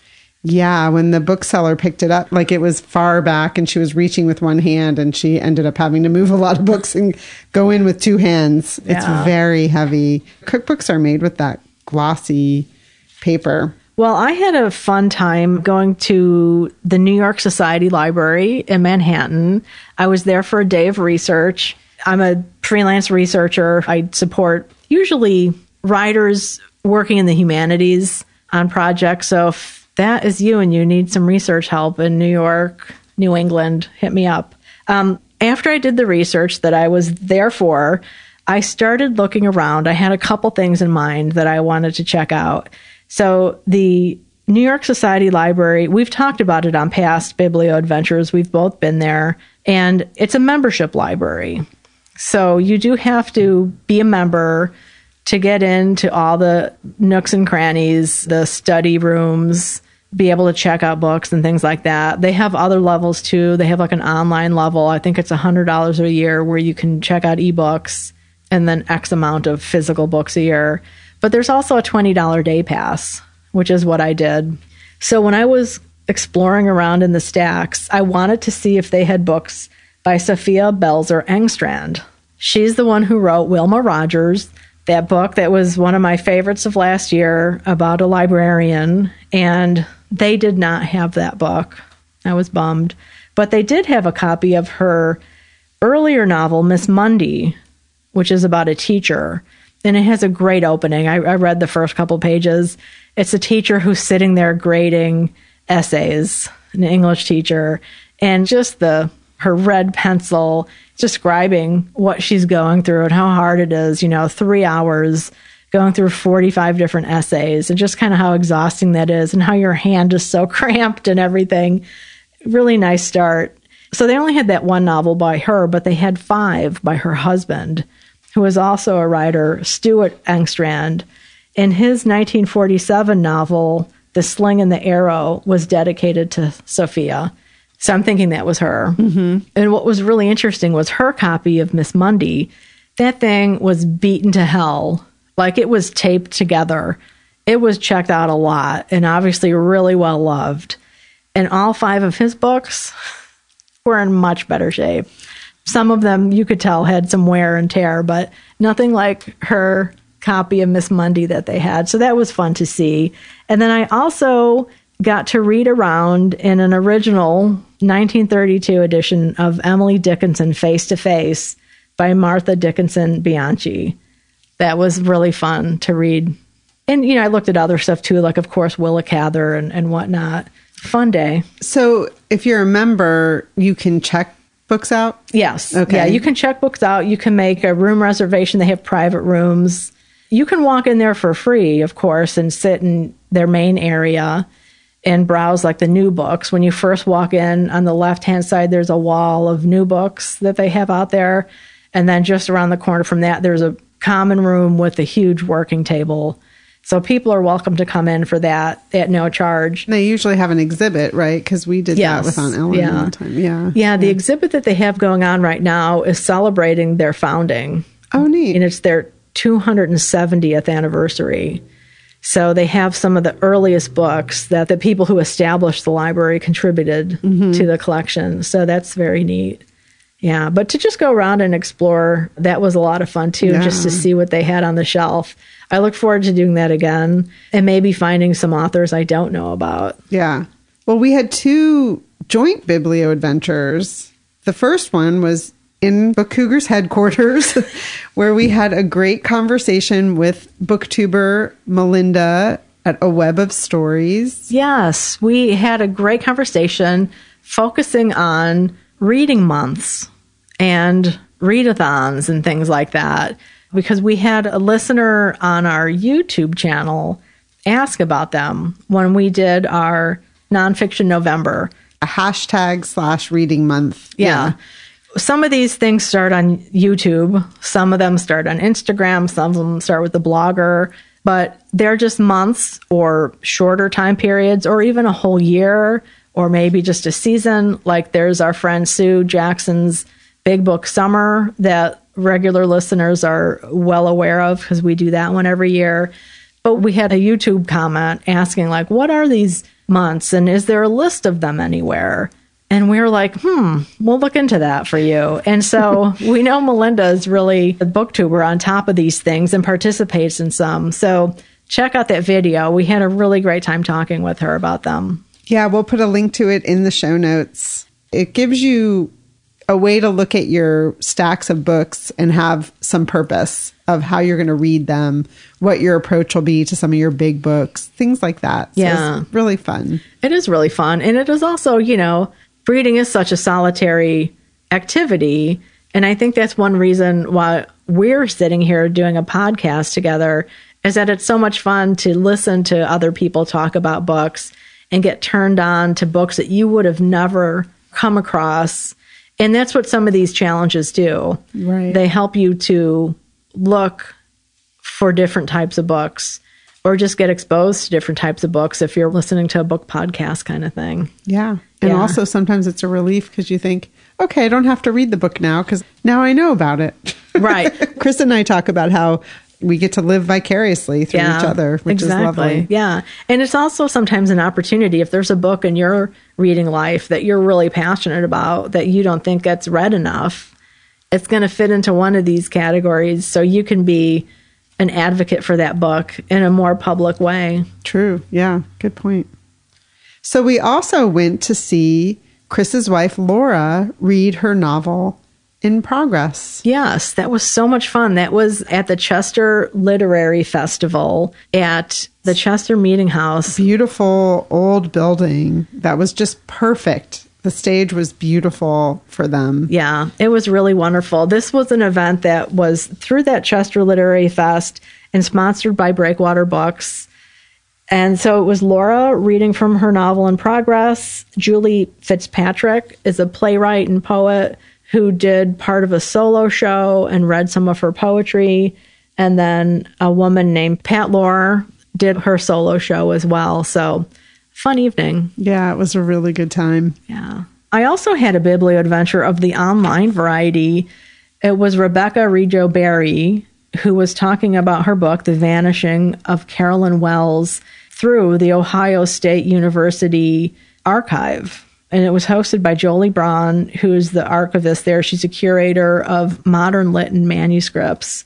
Yeah, when the bookseller picked it up, like it was far back and she was reaching with one hand and she ended up having to move a lot of books and go in with two hands. It's very heavy. Cookbooks are made with that glossy paper. Well, I had a fun time going to the New York Society Library in Manhattan. I was there for a day of research. I'm a freelance researcher. I support usually writers working in the humanities on projects. So if that is you and you need some research help in New York, New England, hit me up. Um, after I did the research that I was there for, I started looking around. I had a couple things in mind that I wanted to check out. So the New York Society Library, we've talked about it on past Biblio Adventures. We've both been there, and it's a membership library. So you do have to be a member to get into all the nooks and crannies, the study rooms, be able to check out books and things like that. They have other levels too. They have like an online level. I think it's $100 a year where you can check out ebooks and then X amount of physical books a year. But there's also a $20 day pass, which is what I did. So when I was exploring around in the stacks, I wanted to see if they had books by Sophia Belzer Engstrand. She's the one who wrote Wilma Rogers, that book that was one of my favorites of last year about a librarian. And they did not have that book. I was bummed. But they did have a copy of her earlier novel, Miss Mundy, which is about a teacher. And it has a great opening. I, I read the first couple pages. It's a teacher who's sitting there grading essays, an English teacher, and just the her red pencil describing what she's going through and how hard it is, you know, three hours going through 45 different essays and just kind of how exhausting that is and how your hand is so cramped and everything. Really nice start. So they only had that one novel by her, but they had five by her husband, who was also a writer, Stuart Engstrand. And his 1947 novel, The Sling and the Arrow, was dedicated to Sophia. So I'm thinking that was her. Mm-hmm. And what was really interesting was her copy of Miss Mundy. That thing was beaten to hell. Like it was taped together. It was checked out a lot and obviously really well loved. And all five of his books were in much better shape. Some of them you could tell had some wear and tear, but nothing like her copy of Miss Mundy that they had. So that was fun to see. And then I also got to read around in an original 1932 edition of Emily Dickinson Face to Face by Martha Dickinson Bianchi. That was really fun to read. And, you know, I looked at other stuff too, like, of course, Willa Cather and, and whatnot. Fun day. So, if you're a member, you can check books out. Yes. Okay. Yeah, you can check books out. You can make a room reservation. They have private rooms. You can walk in there for free, of course, and sit in their main area and browse like the new books. When you first walk in, on the left hand side, there's a wall of new books that they have out there. And then just around the corner from that, there's a common room with a huge working table. So people are welcome to come in for that at no charge. They usually have an exhibit, right? Because we did Yes. that with Aunt Ellen Yeah. one time. Yeah. Yeah, the exhibit that they have going on right now is celebrating their founding. Oh, neat. and it's their 270th anniversary. So they have some of the earliest books that the people who established the library contributed mm-hmm. to the collection. So that's very neat. Yeah, but to just go around and explore, that was a lot of fun too, just to see what they had on the shelf. I look forward to doing that again and maybe finding some authors I don't know about. Yeah. Well, we had two joint biblio adventures. The first one was in Book Cougar's headquarters, where we had a great conversation with booktuber Melinda at A Web of Stories. Yes, we had a great conversation focusing on reading months and readathons and things like that because we had a listener on our YouTube channel ask about them when we did our nonfiction November. A hashtag slash reading month. Yeah. Some of these things start on YouTube, some of them start on Instagram, some of them start with the blogger, but they're just months or shorter time periods or even a whole year or maybe just a season. Like there's our friend Sue Jackson's Big Book Summer that regular listeners are well aware of because we do that one every year. But we had a YouTube comment asking, like, what are these months and is there a list of them anywhere? And we were like, hmm, we'll look into that for you. And so we know Melinda is really a booktuber on top of these things and participates in some. So check out that video. We had a really great time talking with her about them. Yeah, we'll put a link to it in the show notes. It gives you a way to look at your stacks of books and have some purpose of how you're going to read them, what your approach will be to some of your big books, things like that. So Yeah. it's really fun. It is really fun. And it is also, you know, reading is such a solitary activity. And I think that's one reason why we're sitting here doing a podcast together is that it's so much fun to listen to other people talk about books and get turned on to books that you would have never come across. And that's what some of these challenges do. Right. They help you to look for different types of books or just get exposed to different types of books if you're listening to a book podcast kind of thing. Yeah. And Yeah. also sometimes it's a relief because you think, okay, I don't have to read the book now because now I know about it. Right. Chris and I talk about how we get to live vicariously through each other, which is lovely. Yeah. And it's also sometimes an opportunity if there's a book in your reading life that you're really passionate about that you don't think gets read enough, it's going to fit into one of these categories so you can be an advocate for that book in a more public way. True. Yeah. Good point. So we also went to see Chris's wife, Laura, read her novel in progress. Yes, that was so much fun. That was at the Chester Literary Festival at the Chester Meeting House. Beautiful old building that was just perfect. The stage was beautiful for them. Yeah, it was really wonderful. This was an event that was through that Chester Literary Fest and sponsored by Breakwater Books. And so it was Laura reading from her novel in progress. Julie Fitzpatrick is a playwright and poet who did part of a solo show and read some of her poetry. And then a woman named Pat Lore did her solo show as well. So fun evening. Yeah, it was a really good time. Yeah. I also had a biblio adventure of the online variety. It was Rebecca Rego Barry who was talking about her book, The Vanishing of Carolyn Wells, through the Ohio State University archive. And it was hosted by Jolie Braun, who's the archivist there. She's a curator of modern Lytton manuscripts.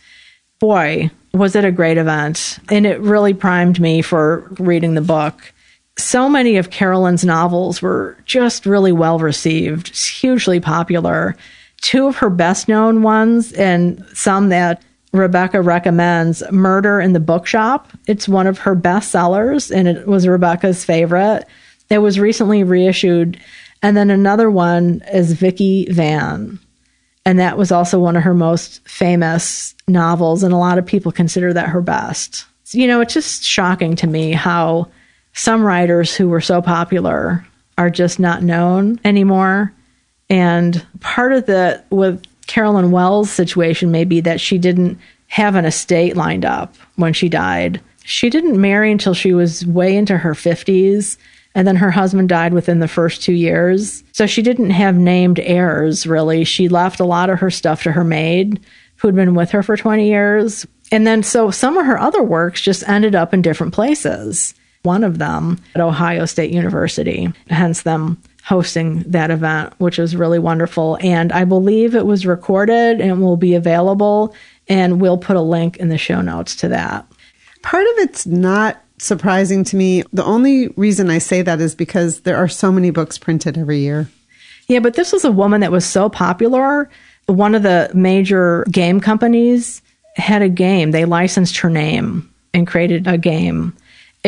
Boy, was it a great event. And it really primed me for reading the book so many of Carolyn's novels were just really well received, hugely popular. Two of her best known ones, and some that Rebecca recommends Murder in the Bookshop. It's one of her best sellers, and it was Rebecca's favorite. It was recently reissued. And then another one is Vicky Van. And that was also one of her most famous novels, and a lot of people consider that her best. You know, it's just shocking to me how some writers who were so popular are just not known anymore. And part of the with Carolyn Wells' situation may be that she didn't have an estate lined up when she died. She didn't marry until she was way into her 50s, and then her husband died within the first two years. So she didn't have named heirs, really. She left a lot of her stuff to her maid, who'd been with her for 20 years. And then so some of her other works just ended up in different places. One of them at Ohio State University, hence them hosting that event, which was really wonderful. And I believe it was recorded and will be available. And we'll put a link in the show notes to that. Part of it's not surprising to me. The only reason I say that is because there are so many books printed every year. Yeah, but this was a woman that was so popular. One of the major game companies had a game. They licensed her name and created a game.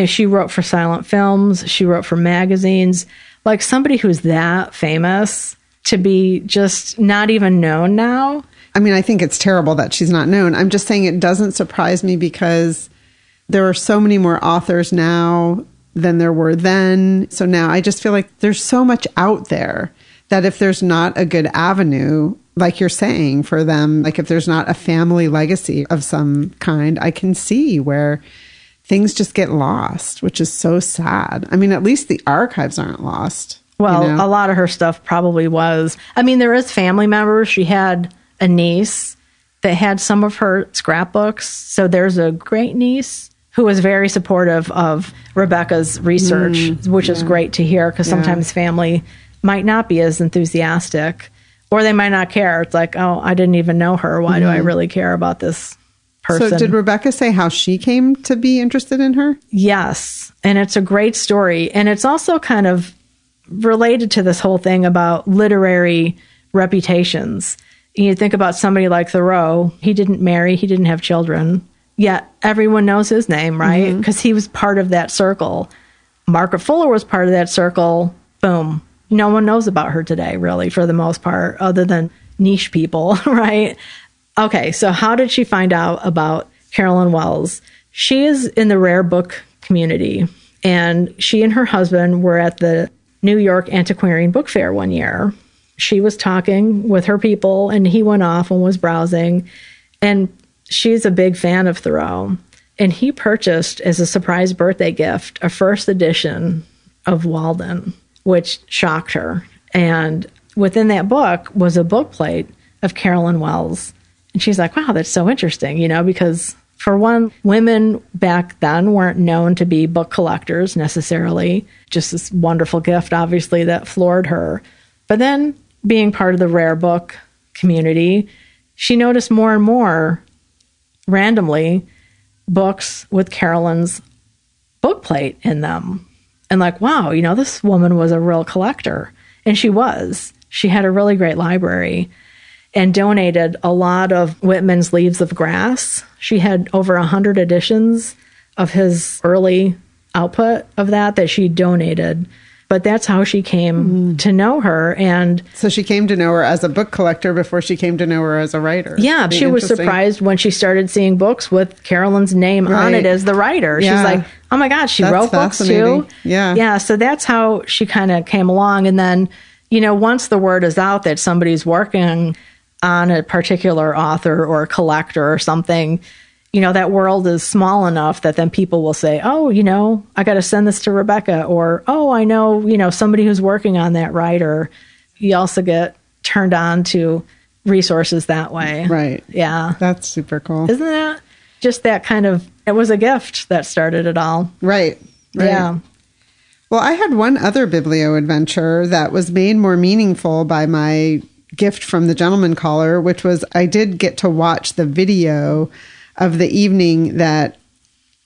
She wrote for silent films, she wrote for magazines. Like somebody who's that famous to be just not even known now. I mean, I think it's terrible that she's not known. I'm just saying it doesn't surprise me because there are so many more authors now than there were then. So now I just feel like there's so much out there that if there's not a good avenue, like you're saying, for them, like if there's not a family legacy of some kind, I can see where things just get lost, which is so sad. I mean, at least the archives aren't lost. Well, you know? a lot of her stuff probably was. I mean, there is family members. She had a niece that had some of her scrapbooks. So there's a great niece who was very supportive of Rebecca's research, Mm, which is great to hear because sometimes family might not be as enthusiastic or they might not care. It's like, oh, I didn't even know her. Why do I really care about this person? Mm-hmm. So did Rebecca say how she came to be interested in her? Yes. And it's a great story. And it's also kind of related to this whole thing about literary reputations. You think about somebody like Thoreau, he didn't marry, he didn't have children, yet everyone knows his name, right? Because he was part of that circle. Margaret Fuller was part of that circle. Boom. No one knows about her today, really, for the most part, other than niche people, right? Okay, so how did she find out about Carolyn Wells? She is in the rare book community, and she and her husband were at the New York Antiquarian Book Fair one year. She was talking with her people, and he went off and was browsing. And she's a big fan of Thoreau. And he purchased as a surprise birthday gift a first edition of Walden, which shocked her. And within that book was a book plate of Carolyn Wells. And she's like, wow, that's so interesting, you know, because for one, women back then weren't known to be book collectors necessarily. Just this wonderful gift, obviously, that floored her. But then being part of the rare book community, she noticed more and more randomly books with Carolyn's book plate in them. And like, wow, you know, this woman was a real collector. And she was. She had a really great library and donated a lot of Whitman's Leaves of Grass. She had over a hundred editions of his early output of that that she donated. But that's how she came mm. to know her. And So she came to know her as a book collector before she came to know her as a writer. yeah, she was surprised when she started seeing books with Carolyn's name on it as the writer. Yeah. She's like, oh my God, she That's wrote books too. Yeah. Yeah. So that's how she kind of came along. And then, you know, once the word is out that somebody's working on a particular author or collector or something, you know, that world is small enough that then people will say, oh, you know, I got to send this to Rebecca, or oh, I know, you know, somebody who's working on that writer. You also get turned on to resources that way. Right. Yeah. That's super cool. Isn't that just that kind of, it was a gift that started it all. right. Right. Yeah. Well, I had one other biblio adventure that was made more meaningful by my gift from the gentleman caller, which was I did get to watch the video of the evening that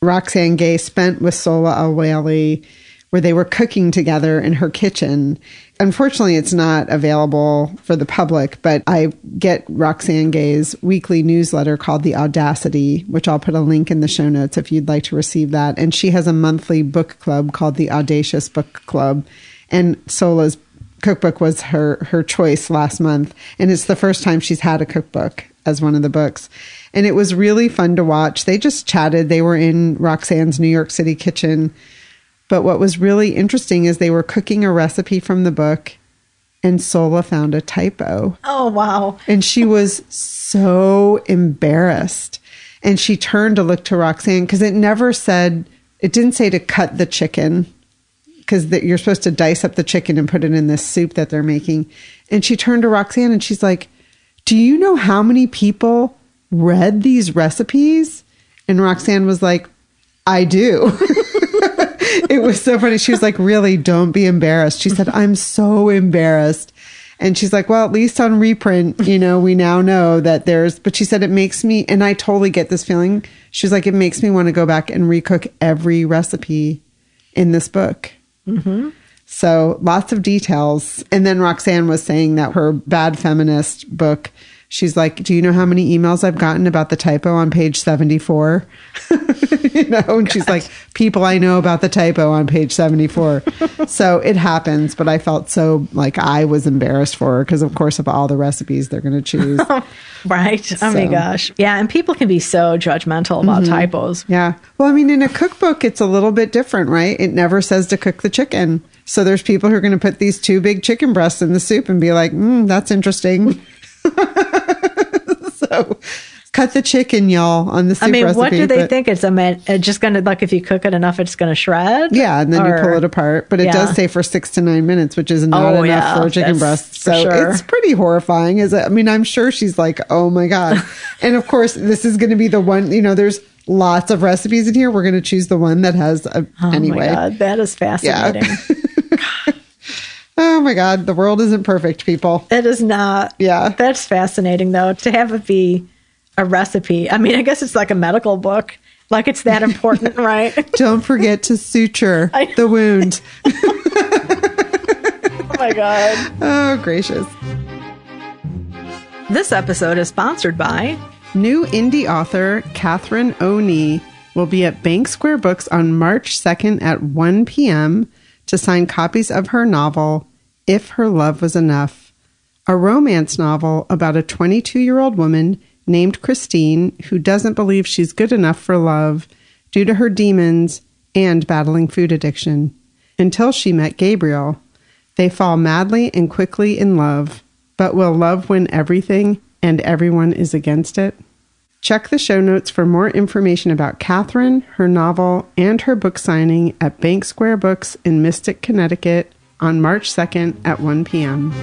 Roxane Gay spent with Sohla El-Waylly, where they were cooking together in her kitchen. Unfortunately, it's not available for the public, but I get Roxane Gay's weekly newsletter called The Audacity, which I'll put a link in the show notes if you'd like to receive that. And she has a monthly book club called the Audacious Book Club. And Sohla's cookbook was her her choice last month and it's the first time she's had a cookbook as one of the books. And it was really fun to watch. They just chatted. They were in Roxane's new york city kitchen. But what was really interesting is they were cooking a recipe from the book and Sohla found a typo. Oh, wow. and she was so embarrassed. And she turned to look to Roxane because it never said it didn't say to cut the chicken because you're supposed to dice up the chicken and put it in this soup that they're making. And she turned to Roxane and she's like, Do you know how many people read these recipes? And Roxane was like, I do. it was so funny. She was like, Really, don't be embarrassed. She said, I'm so embarrassed. And she's like, Well, at least on reprint, you know, we now know that there's, but she said, It makes me, and I totally get this feeling. She's like, It makes me want to go back and recook every recipe in this book. Mm-hmm. So lots of details. And then Roxane was saying that her Bad Feminist book, she's like, Do you know how many emails I've gotten about the typo on page 74? you know, and she's like, People I know about the typo on page 74. so it happens, but I felt so like I was embarrassed for her because, of course, of all the recipes they're going to choose. Right. Oh my gosh. Yeah. And people can be so judgmental about typos. Yeah. Well, I mean, in a cookbook, it's a little bit different, right? It never says to cook the chicken. So there's people who are going to put these two big chicken breasts in the soup and be like, mm, that's interesting. so cut the chicken, y'all, on the soup I mean, recipe. what do they but- think? It's a man, uh, just going to, like, if you cook it enough, it's going to shred? Yeah, and then you pull it apart. But it Yeah. does say for six to nine minutes, which is not Oh, enough yeah, for a chicken breast. So sure. it's pretty horrifying. Is it? I mean, I'm sure she's like, oh my God. and of course, this is going to be the one, you know, there's lots of recipes in here. We're going to choose the one that has a, Oh anyway. my God. That is fascinating. Oh my God, the world isn't perfect, people. It is not. Yeah. That's fascinating, though, to have it be a recipe. I mean, I guess it's like a medical book. Like it's that important, right? Don't forget to suture I- the wound. oh my God. Oh, gracious. This episode is sponsored by New indie author Catherine Oni will be at Bank Square Books on March 2nd at 1 p.m. to sign copies of her novel, If Her Love Was Enough, a romance novel about a 22 year old woman named Christine who doesn't believe she's good enough for love due to her demons and battling food addiction. Until she met Gabriel, they fall madly and quickly in love, but will love win everything and everyone is against it? Check the show notes for more information about Catherine, her novel, and her book signing at Bank Square Books in Mystic, Connecticut on March 2nd at 1 p.m.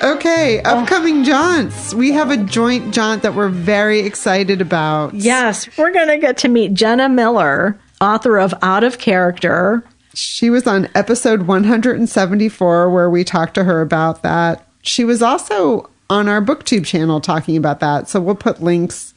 Okay, upcoming jaunts. We have a joint jaunt that we're very excited about. Yes, we're going to get to meet Jenna Miller, author of Out of Character. She was on episode 174 where we talked to her about that. She was also on our booktube channel talking about that. So we'll put links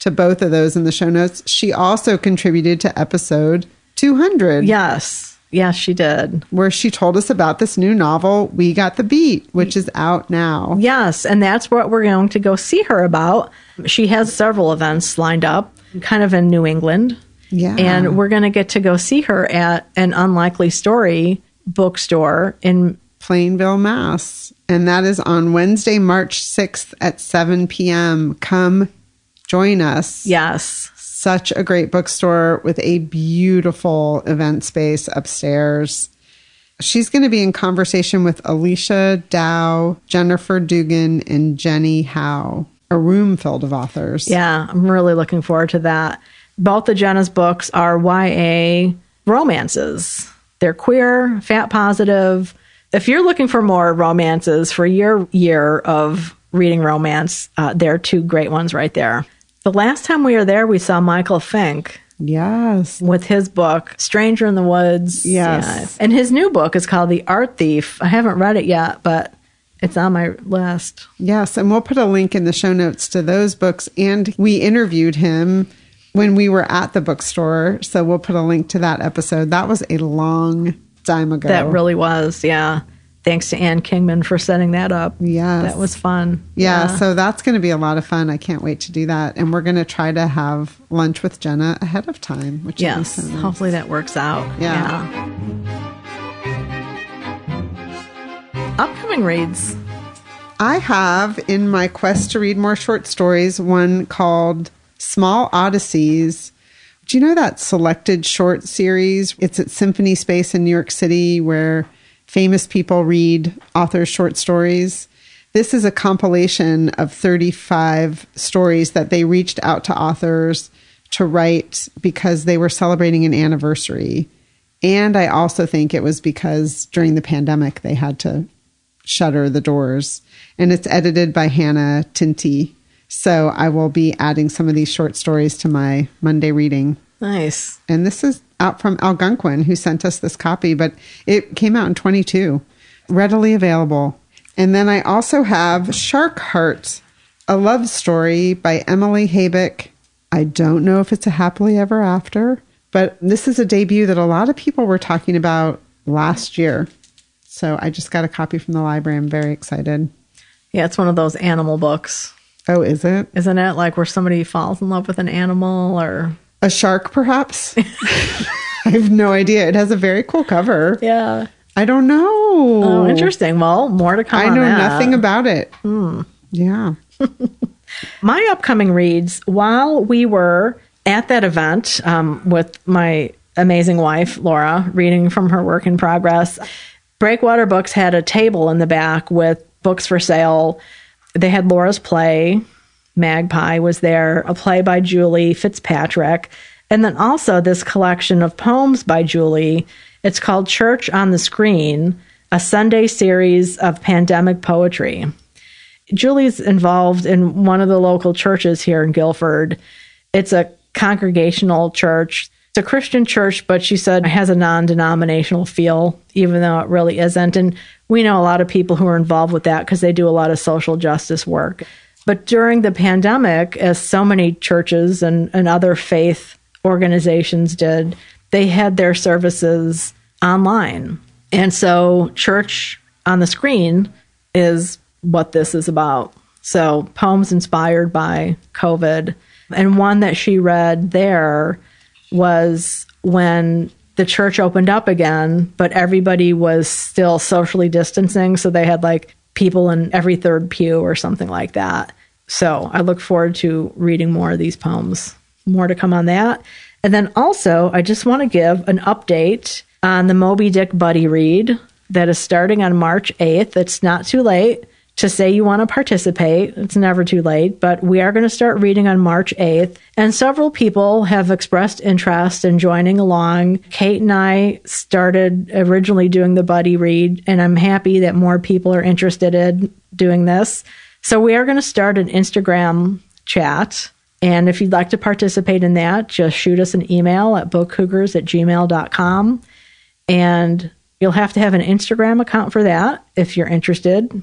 to both of those in the show notes. She also contributed to episode 200 Yes. Yes, she did. where she told us about this new novel, We Got the Beat, which is out now. Yes, and that's what we're going to go see her about. She has several events lined up, kind of in New England. Yeah. And we're going to get to go see her at an Unlikely Story bookstore in Plainville, Mass. And that is on Wednesday, March 6th at 7 p.m. Come join us. Yes. such a great bookstore with a beautiful event space upstairs. She's going to be in conversation with Alicia Dow, Jennifer Dugan, and Jenny Howe, a room filled of authors. Yeah, I'm really looking forward to that. Both of Jenna's books are YA romances. They're queer, fat positive. If you're looking for more romances for your year of reading romance, uh, there are two great ones right there. The last time we were there, we saw Michael Finkel Yes. with his book, Stranger in the Woods. Yes. And his new book is called The Art Thief. I haven't read it yet, but it's on my list. Yes. And we'll put a link in the show notes to those books. And we interviewed him when we were at the bookstore. So we'll put a link to that episode. That was a long time ago. That really was, yeah. Thanks to Ann Kingman for setting that up. Yeah, That was fun. Yeah, so that's going to be a lot of fun. I can't wait to do that. And we're going to try to have lunch with Jenna ahead of time, which Yes. so nice. Hopefully that works out. Yeah. Yeah. Upcoming reads. I have in my quest to read more short stories one called Small Odysseys. Do you know that selected short series? It's at Symphony Space in New York City where famous people read authors' short stories. This is a compilation of 35 stories that they reached out to authors to write because they were celebrating an anniversary. And I also think it was because during the pandemic they had to shutter the doors. And it's edited by Hannah Tinti. So I will be adding some of these short stories to my Monday reading. Nice. And this is out from Algonquin, who sent us this copy, but it came out in 22, readily available. And then I also have Shark Heart, a love story by Emily Habeck. I don't know if it's a happily ever after, but this is a debut that a lot of people were talking about last year. So I just got a copy from the library. I'm very excited. Yeah, it's one of those animal books, Oh, is it? isn't it? Like where somebody falls in love with an animal or. A shark, perhaps? I have no idea. It has a very cool cover. Yeah. I don't know. Oh, interesting. Well, more to come. I know nothing about it. Yeah. my upcoming reads while we were at that event um, with my amazing wife laura reading from her work in progress breakwater books had a table in the back with books for sale they had laura's play magpie was there a play by julie fitzpatrick and then also this collection of poems by julie it's called church on the screen a sunday series of pandemic poetry Julie's involved in one of the local churches here in Guilford. It's a congregational church. It's a Christian church, but she said it has a non denominational feel, even though it really isn't. And we know a lot of people who are involved with that because they do a lot of social justice work. But during the pandemic, as so many churches and, and other faith organizations did, they had their services online. And so, church on the screen is what this is about. So, poems inspired by COVID. And one that she read there was when the church opened up again, but everybody was still socially distancing. So, they had like people in every third pew or something like that. So, I look forward to reading more of these poems. More to come on that. And then also, I just want to give an update on the Moby Dick Buddy Read that is starting on March 8th. It's not too late to say you want to participate. It's never too late, but we are going to start reading on March 8th. And several people have expressed interest in joining along. Kate and I started originally doing the buddy read, and I'm happy that more people are interested in doing this. So we are going to start an Instagram chat. And if you'd like to participate in that, just shoot us an email at bookcougars at gmail.com. And you'll have to have an Instagram account for that if you're interested.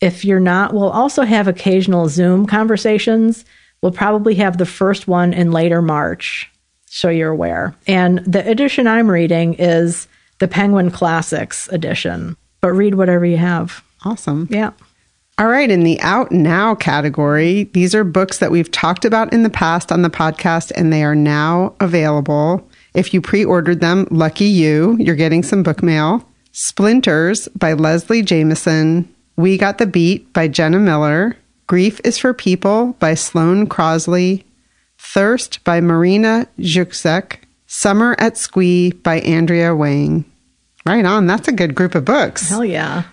If you're not, we'll also have occasional Zoom conversations. We'll probably have the first one in later March, so you're aware. And the edition I'm reading is the Penguin Classics edition, but read whatever you have. Awesome. Yeah. All right, in the out now category, these are books that we've talked about in the past on the podcast, and they are now available. If you pre ordered them, lucky you, you're getting some book mail. Splinters by Leslie Jamison. We Got the Beat by Jenna Miller. Grief is for People by Sloane Crosley. Thirst by Marina Zhuksek. Summer at Squee by Andrea Wang. Right on. That's a good group of books. Hell yeah.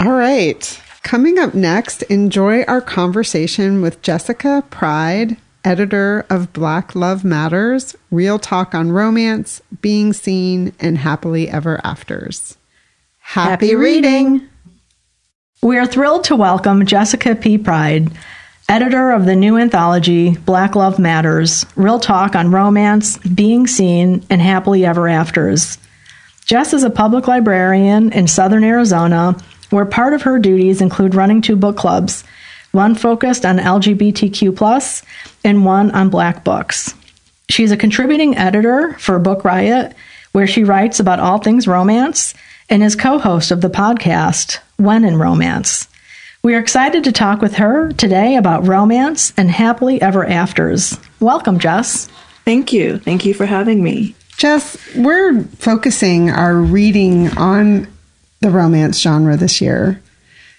All right. Coming up next, enjoy our conversation with Jessica Pryde, editor of Black Love Matters, Real Talk on Romance, Being Seen, and Happily Ever Afters. Happy, reading. We are thrilled to welcome Jessica P. Pryde, editor of the new anthology Black Love Matters Real Talk on Romance, Being Seen, and Happily Ever Afters. Jess is a public librarian in southern Arizona, where part of her duties include running two book clubs, one focused on LGBTQ, and one on black books. She's a contributing editor for Book Riot, where she writes about all things romance, and is co host of the podcast When in Romance. We are excited to talk with her today about romance and happily ever afters. Welcome, Jess. Thank you. Thank you for having me. Jess, we're focusing our reading on the romance genre this year.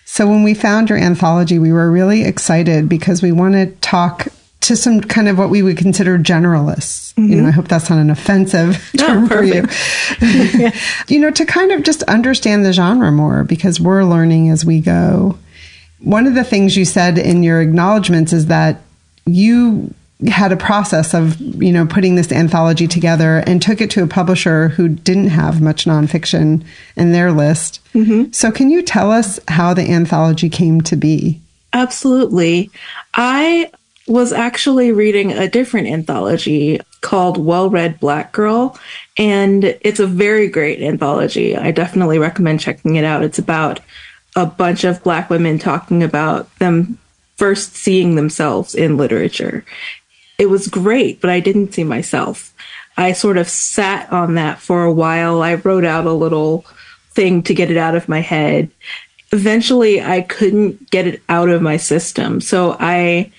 So when we found your anthology, we were really excited because we want to talk to some kind of what we would consider generalists. You know, mm-hmm. I hope that's not an offensive term for you. you know, to kind of just understand the genre more because we're learning as we go. One of the things you said in your acknowledgments is that you had a process of you know putting this anthology together and took it to a publisher who didn't have much nonfiction in their list. Mm-hmm. So, can you tell us how the anthology came to be? Absolutely. I was actually reading a different anthology called Well Read Black Girl, and it's a very great anthology. I definitely recommend checking it out. It's about a bunch of Black women talking about them first seeing themselves in literature. It was great, but I didn't see myself. I sort of sat on that for a while. I wrote out a little thing to get it out of my head. Eventually, I couldn't get it out of my system. So I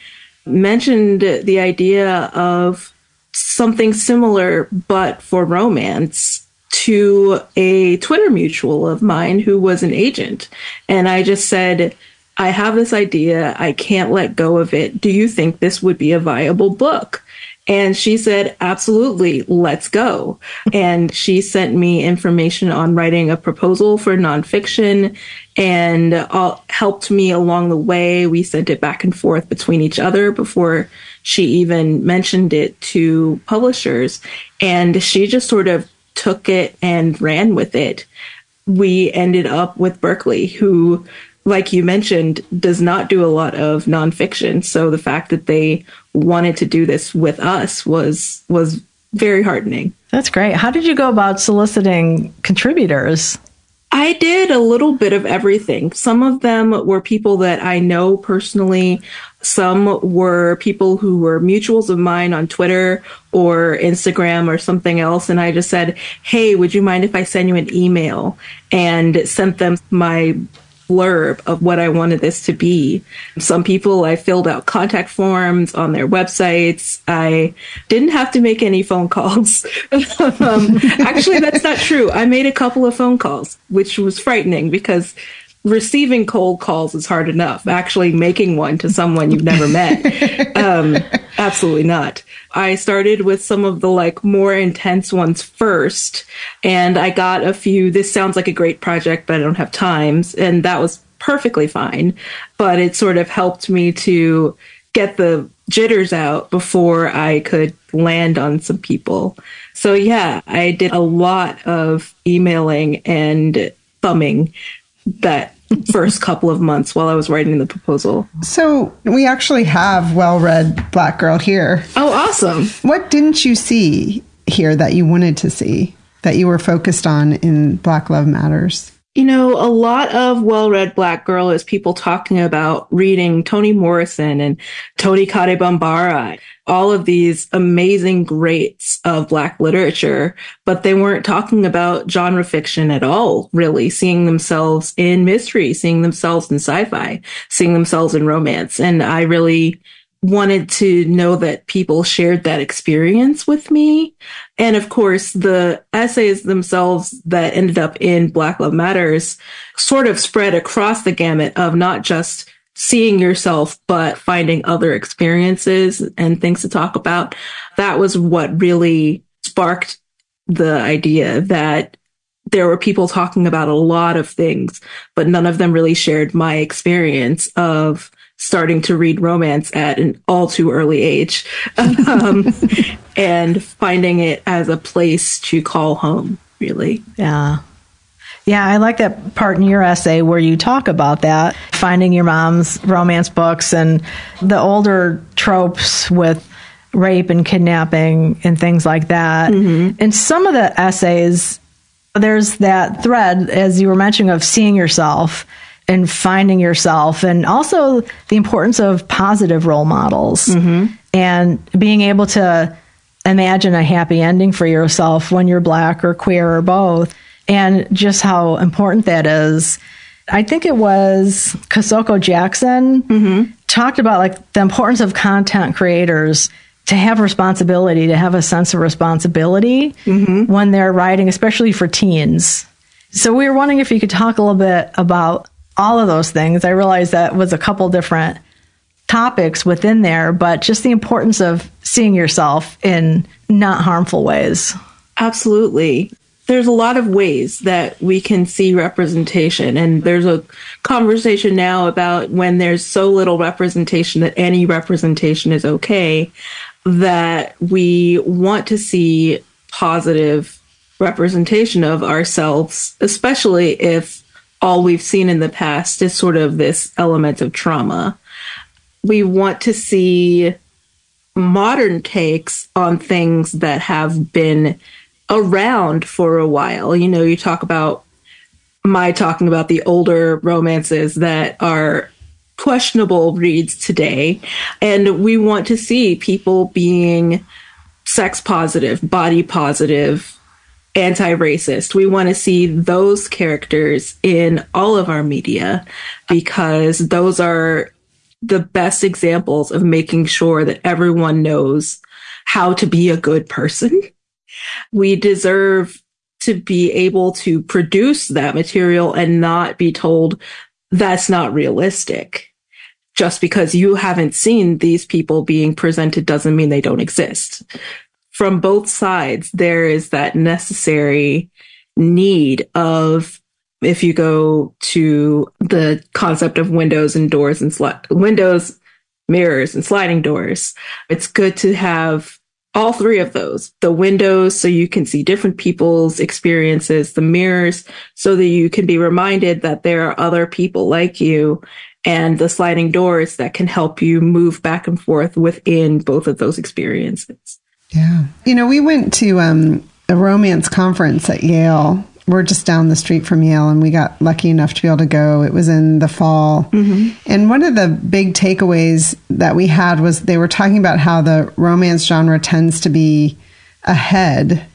mentioned the idea of something similar, but for romance to a Twitter mutual of mine who was an agent. And I just said, I have this idea. I can't let go of it. Do you think this would be a viable book? And she said, absolutely, let's go. And she sent me information on writing a proposal for nonfiction and uh, helped me along the way. We sent it back and forth between each other before she even mentioned it to publishers. And she just sort of took it and ran with it. We ended up with Berkley, who like you mentioned, does not do a lot of nonfiction. So the fact that they wanted to do this with us was was very heartening. That's great. How did you go about soliciting contributors? I did a little bit of everything. Some of them were people that I know personally. Some were people who were mutuals of mine on Twitter or Instagram or something else. And I just said, Hey, would you mind if I send you an email and sent them my blurb of what I wanted this to be. Some people I filled out contact forms on their websites. I didn't have to make any phone calls. um, actually, that's not true. I made a couple of phone calls, which was frightening because receiving cold calls is hard enough. Actually making one to someone you've never met. Um, absolutely not. I started with some of the like more intense ones first and I got a few, this sounds like a great project, but I don't have times. And that was perfectly fine. But it sort of helped me to get the jitters out before I could land on some people. So yeah, I did a lot of emailing and thumbing that first couple of months while I was writing the proposal. So we actually have well read Black Girl here. Oh, awesome. What didn't you see here that you wanted to see that you were focused on in Black Love Matters? You know, a lot of well-read black girl is people talking about reading Toni Morrison and Toni Cade Bambara, all of these amazing greats of black literature, but they weren't talking about genre fiction at all, really, seeing themselves in mystery, seeing themselves in sci-fi, seeing themselves in romance. And I really wanted to know that people shared that experience with me. And of course, the essays themselves that ended up in Black Love Matters sort of spread across the gamut of not just seeing yourself, but finding other experiences and things to talk about. That was what really sparked the idea that there were people talking about a lot of things, but none of them really shared my experience of starting to read romance at an all too early age um, and finding it as a place to call home, really. Yeah. Yeah, I like that part in your essay where you talk about that, finding your mom's romance books and the older tropes with rape and kidnapping and things like that. Mm-hmm. And some of the essays, there's that thread, as you were mentioning, of seeing yourself and finding yourself and also the importance of positive role models mm-hmm. and being able to imagine a happy ending for yourself when you're black or queer or both and just how important that is i think it was Kosoko Jackson mm-hmm. talked about like the importance of content creators to have responsibility to have a sense of responsibility mm-hmm. when they're writing especially for teens so we were wondering if you could talk a little bit about all of those things. I realized that was a couple different topics within there, but just the importance of seeing yourself in not harmful ways. Absolutely. There's a lot of ways that we can see representation. And there's a conversation now about when there's so little representation that any representation is okay, that we want to see positive representation of ourselves, especially if all we've seen in the past is sort of this element of trauma. We want to see modern takes on things that have been around for a while. You know, you talk about my talking about the older romances that are questionable reads today. And we want to see people being sex positive, body positive, anti racist. We want to see those characters in all of our media because those are the best examples of making sure that everyone knows how to be a good person. We deserve to be able to produce that material and not be told that's not realistic. Just because you haven't seen these people being presented doesn't mean they don't exist. From both sides, there is that necessary need of if you go to the concept of windows and doors and sli- windows, mirrors and sliding doors, it's good to have all three of those. The windows so you can see different people's experiences, the mirrors so that you can be reminded that there are other people like you and the sliding doors that can help you move back and forth within both of those experiences. Yeah. You know, we went to um, a romance conference at Yale we're just down the street from Yale and we got lucky enough to be able to go. It was in the fall. Mm-hmm. And one of the big takeaways that we had was they were talking about how the romance genre tends to be ahead.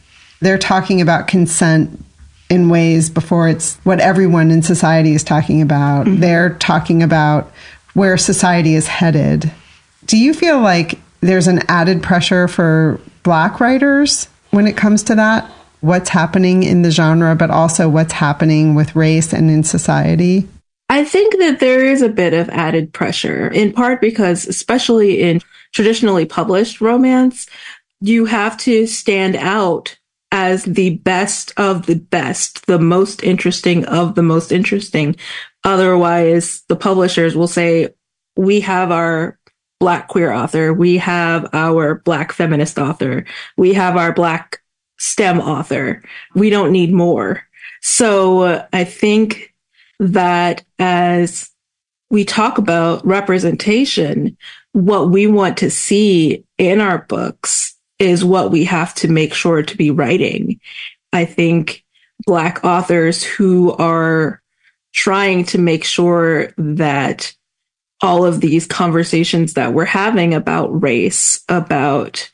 They're talking about consent in ways before it's what everyone in society is talking about. Mm-hmm. They're talking about where society is headed. Do you feel like there's an added pressure for black writers when it comes to that? What's happening in the genre, but also what's happening with race and in society? I think that there is a bit of added pressure, in part because, especially in traditionally published romance, you have to stand out as the best of the best, the most interesting of the most interesting. Otherwise, the publishers will say, we have our black queer author. We have our black feminist author. We have our black STEM author. We don't need more. So uh, I think that as we talk about representation, what we want to see in our books is what we have to make sure to be writing. I think Black authors who are trying to make sure that all of these conversations that we're having about race, about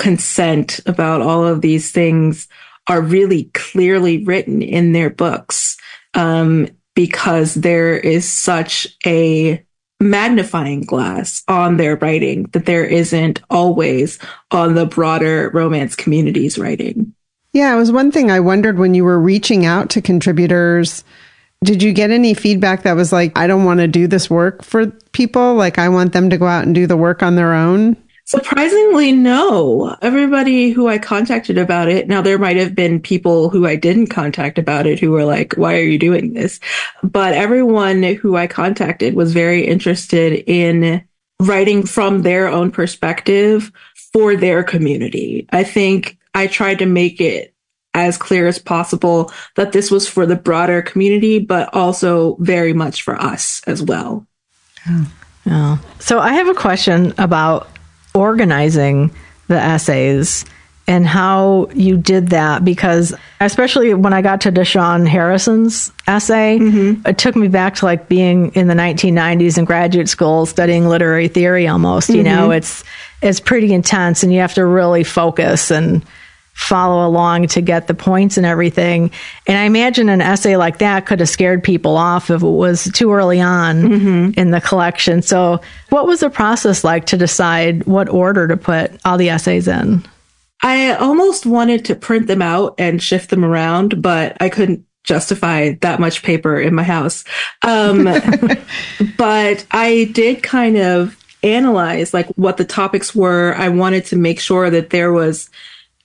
consent, about all of these things are really clearly written in their books um, because there is such a magnifying glass on their writing that there isn't always on the broader romance community's writing. Yeah, it was one thing I wondered when you were reaching out to contributors. Did you get any feedback that was like, I don't want to do this work for people? Like, I want them to go out and do the work on their own? Surprisingly, no. Everybody who I contacted about it, now there might have been people who I didn't contact about it who were like, why are you doing this? But everyone who I contacted was very interested in writing from their own perspective for their community. I think I tried to make it as clear as possible that this was for the broader community, but also very much for us as well. Yeah. yeah. So I have a question about organizing the essays and how you did that because especially when I got to Da'Shaun Harrison's essay, mm-hmm. it took me back to like being in the 1990s in graduate school studying literary theory almost, mm-hmm. you know, mm-hmm. it's it's pretty intense and you have to really focus and follow along to get the points and everything. And I imagine an essay like that could have scared people off if it was too early on mm-hmm. in the collection. So, what was the process like to decide what order to put all the essays in? I almost wanted to print them out and shift them around, but I couldn't justify that much paper in my house. Um, but I did kind of analyze like what the topics were. I wanted to make sure that there was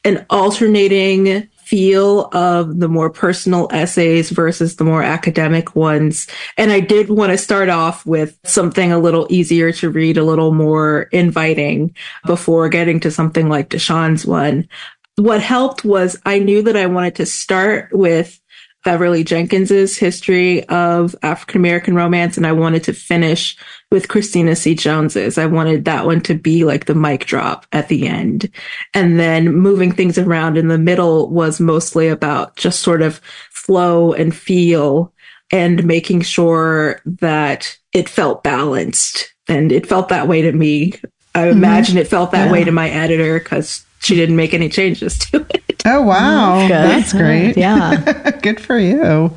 an alternating feel of the more personal essays versus the more academic ones. And I did want to start off with something a little easier to read, a little more inviting before getting to something like Da'Shaun's one. What helped was I knew that I wanted to start with Beverly Jenkins's history of African American romance, and I wanted to finish with Christina C. Jones's. I wanted that one to be like the mic drop at the end. And then moving things around in the middle was mostly about just sort of flow and feel and making sure that it felt balanced. And it felt that way to me. I mm-hmm. imagine it felt that yeah. way to my editor because she didn't make any changes to it. Oh, wow. That's great. Yeah. Good for you.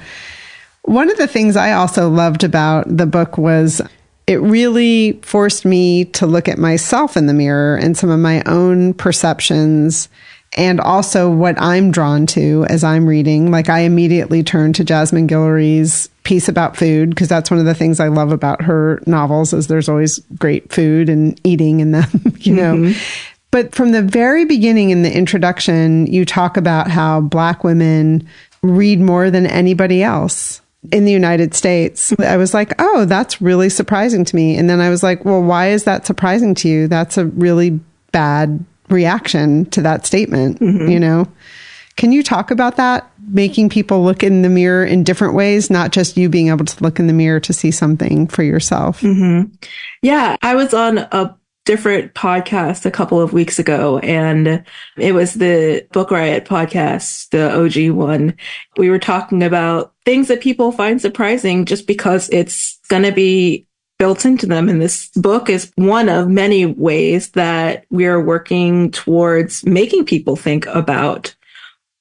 One of the things I also loved about the book was it really forced me to look at myself in the mirror and some of my own perceptions and also what I'm drawn to as I'm reading. Like I immediately turned to Jasmine Guillory's piece about food because that's one of the things I love about her novels is there's always great food and eating in them, you know. Mm-hmm. But from the very beginning in the introduction, you talk about how black women read more than anybody else in the United States. I was like, oh, that's really surprising to me. And then I was like, well, why is that surprising to you? That's a really bad reaction to that statement, mm-hmm. you know? Can you talk about that? Making people look in the mirror in different ways, not just you being able to look in the mirror to see something for yourself. Mm-hmm. Yeah, I was on a different podcast a couple of weeks ago and it was the Book Riot podcast, the OG one. We were talking about things that people find surprising just because it's going to be built into them. And this book is one of many ways that we are working towards making people think about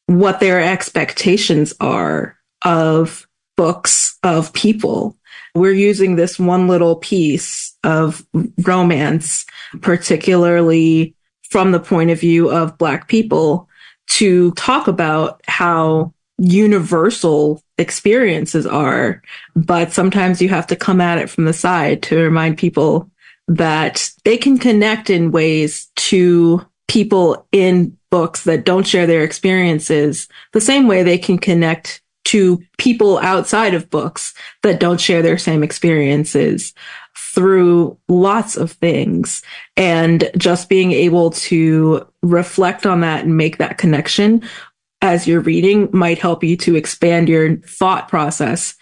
what their expectations are of books, of people. We're using this one little piece of romance, particularly from the point of view of Black people, to talk about how universal experiences are. But sometimes you have to come at it from the side to remind people that they can connect in ways to people in books that don't share their experiences the same way they can connect to people outside of books that don't share their same experiences through lots of things and just being able to reflect on that and make that connection as you're reading might help you to expand your thought process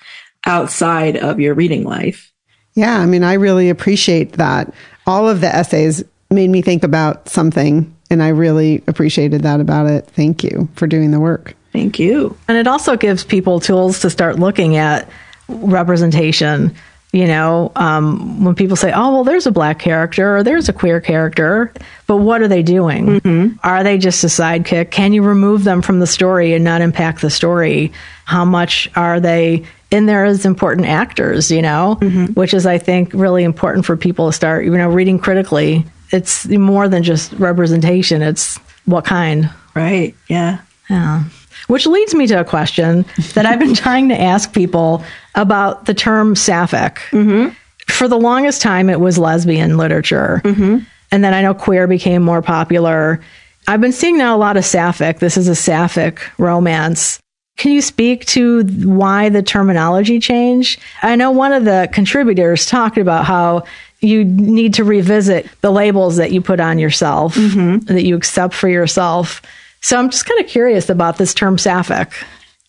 outside of your reading life. Yeah, I mean, I really appreciate that. All of the essays made me think about something, and I really appreciated that about it. Thank you for doing the work. Thank you. And it also gives people tools to start looking at representation. You know, um, when people say, oh, well, there's a black character or there's a queer character, but what are they doing? Mm-hmm. Are they just a sidekick? Can you remove them from the story and not impact the story? How much are they in there as important actors, you know, mm-hmm. which is, I think, really important for people to start, you know, reading critically. It's more than just representation, it's what kind. Right. Yeah. Yeah. Which leads me to a question that I've been trying to ask people about the term sapphic. Mm-hmm. For the longest time, it was lesbian literature. Mm-hmm. And then I know queer became more popular. I've been seeing now a lot of sapphic. This is a sapphic romance. Can you speak to why the terminology changed? I know one of the contributors talked about how you need to revisit the labels that you put on yourself, mm-hmm. that you accept for yourself. So I'm just kind of curious about this term sapphic.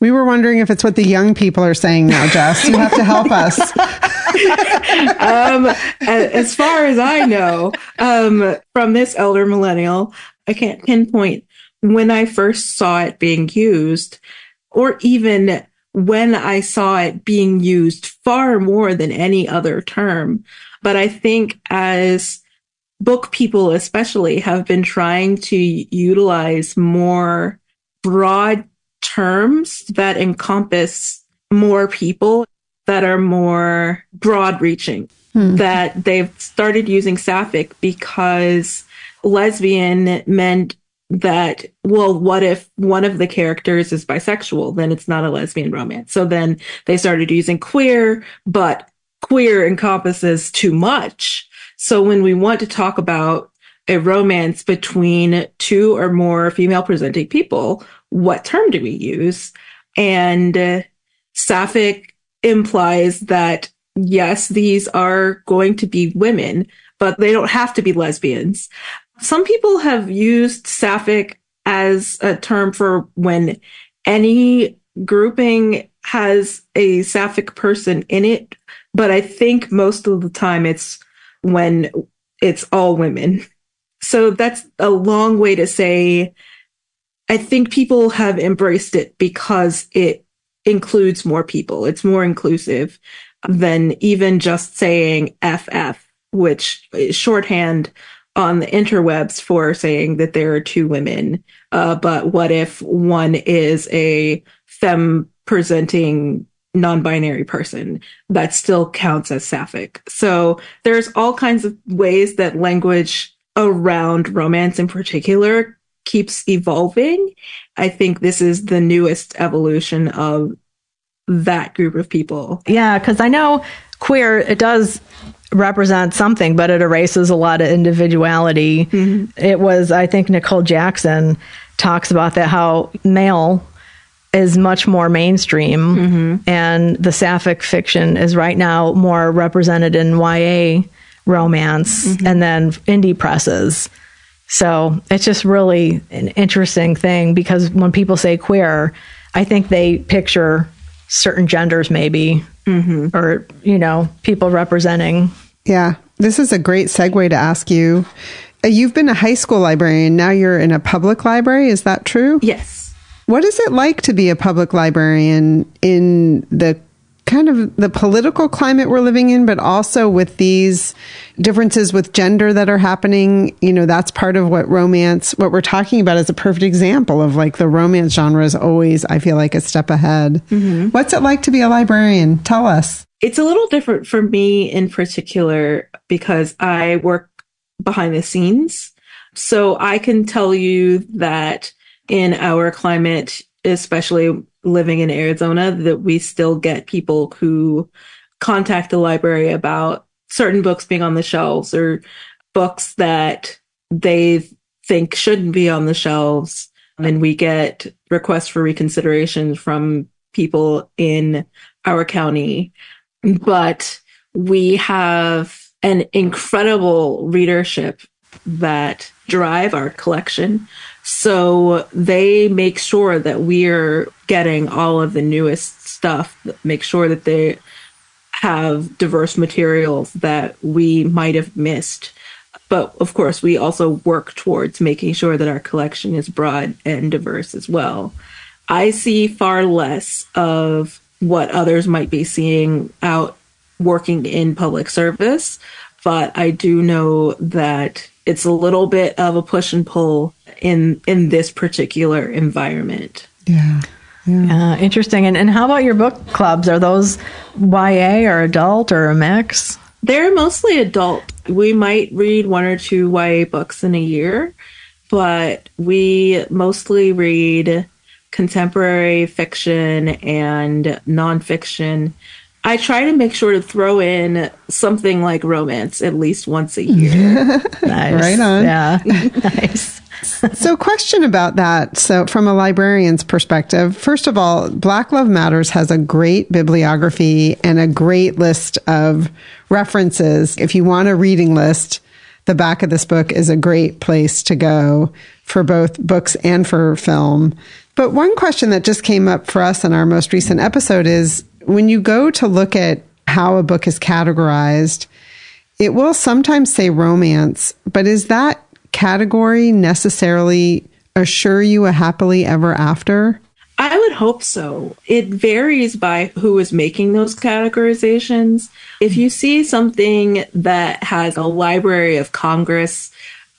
We were wondering if it's what the young people are saying now, Jess. You have to help us. um, as far as I know, um, from this elder millennial, I can't pinpoint when I first saw it being used, or even when I saw it being used far more than any other term. But I think as book people especially have been trying to utilize more broad terms that encompass more people that are more broad reaching hmm. that they've started using sapphic because lesbian meant that well what if one of the characters is bisexual? Then it's not a lesbian romance. So then they started using queer but queer encompasses too much so when we want to talk about a romance between two or more female presenting people, what term do we use? And uh, sapphic implies that yes, these are going to be women, but they don't have to be lesbians. Some people have used sapphic as a term for when any grouping has a sapphic person in it, but I think most of the time it's when it's all women. So that's a long way to say I think people have embraced it because it includes more people. It's more inclusive than even just saying FF, which is shorthand on the interwebs for saying that there are two women. Uh, but what if one is a femme presenting non-binary person that still counts as sapphic. So there's all kinds of ways that language around romance in particular keeps evolving. I think this is the newest evolution of that group of people. Yeah, because I know queer, it does represent something, but it erases a lot of individuality. Mm-hmm. It was, I think, Nicole Jackson talks about that, how male is much more mainstream mm-hmm. and the sapphic fiction is right now more represented in YA romance mm-hmm. and then indie presses. So it's just really an interesting thing because when people say queer, I think they picture certain genders maybe mm-hmm. or you know people representing yeah this is a great segue to ask you uh, you've been a high school librarian now you're in a public library is that true yes what is it like to be a public librarian in the kind of the political climate we're living in, but also with these differences with gender that are happening. You know, that's part of what romance, what we're talking about is a perfect example of like the romance genre is always, I feel like, a step ahead. Mm-hmm. What's it like to be a librarian? Tell us. It's a little different for me in particular because I work behind the scenes. So I can tell you that in our climate, especially living in Arizona that we still get people who contact the library about certain books being on the shelves or books that they think shouldn't be on the shelves. And we get requests for reconsideration from people in our county. But we have an incredible readership that drive our collection. So they make sure that we're getting all of the newest stuff, make sure that they have diverse materials that we might have missed. But of course, we also work towards making sure that our collection is broad and diverse as well. I see far less of what others might be seeing out working in public service, but I do know that it's a little bit of a push and pull in in this particular environment. Yeah. Yeah. Uh, interesting. And and how about your book clubs? Are those YA or adult or a mix? They're mostly adult. We might read one or two YA books in a year, but we mostly read contemporary fiction and nonfiction. I try to make sure to throw in something like romance at least once a year. nice. Right on. Yeah. nice. so, question about that. So, from a librarian's perspective, first of all, Black Love Matters has a great bibliography and a great list of references. If you want a reading list, the back of this book is a great place to go for both books and for film. But one question that just came up for us in our most recent episode is when you go to look at how a book is categorized, it will sometimes say romance, but is that category necessarily assure you a happily ever after? I would hope so. It varies by who is making those categorizations. If you see something that has a Library of Congress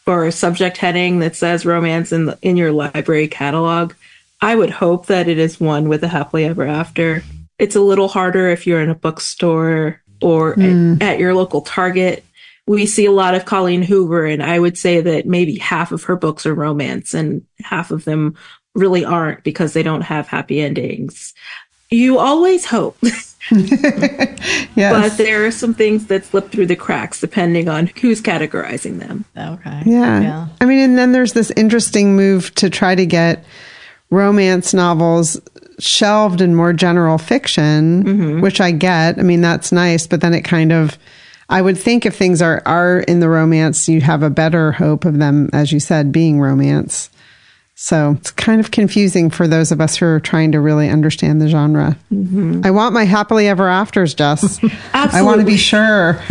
or a subject heading that says romance in the, in your library catalog, I would hope that it is one with a happily ever after. It's a little harder if you're in a bookstore or mm. at, at your local Target. We see a lot of Colleen Hoover, and I would say that maybe half of her books are romance and half of them really aren't because they don't have happy endings. You always hope. yes. But there are some things that slip through the cracks depending on who's categorizing them. Okay. Yeah. yeah. I mean, and then there's this interesting move to try to get romance novels shelved in more general fiction, mm-hmm. which I get. I mean, that's nice, but then it kind of, I would think if things are, are in the romance, you have a better hope of them, as you said, being romance. So it's kind of confusing for those of us who are trying to really understand the genre. I want my happily ever afters, Jess. Absolutely. I want to be sure.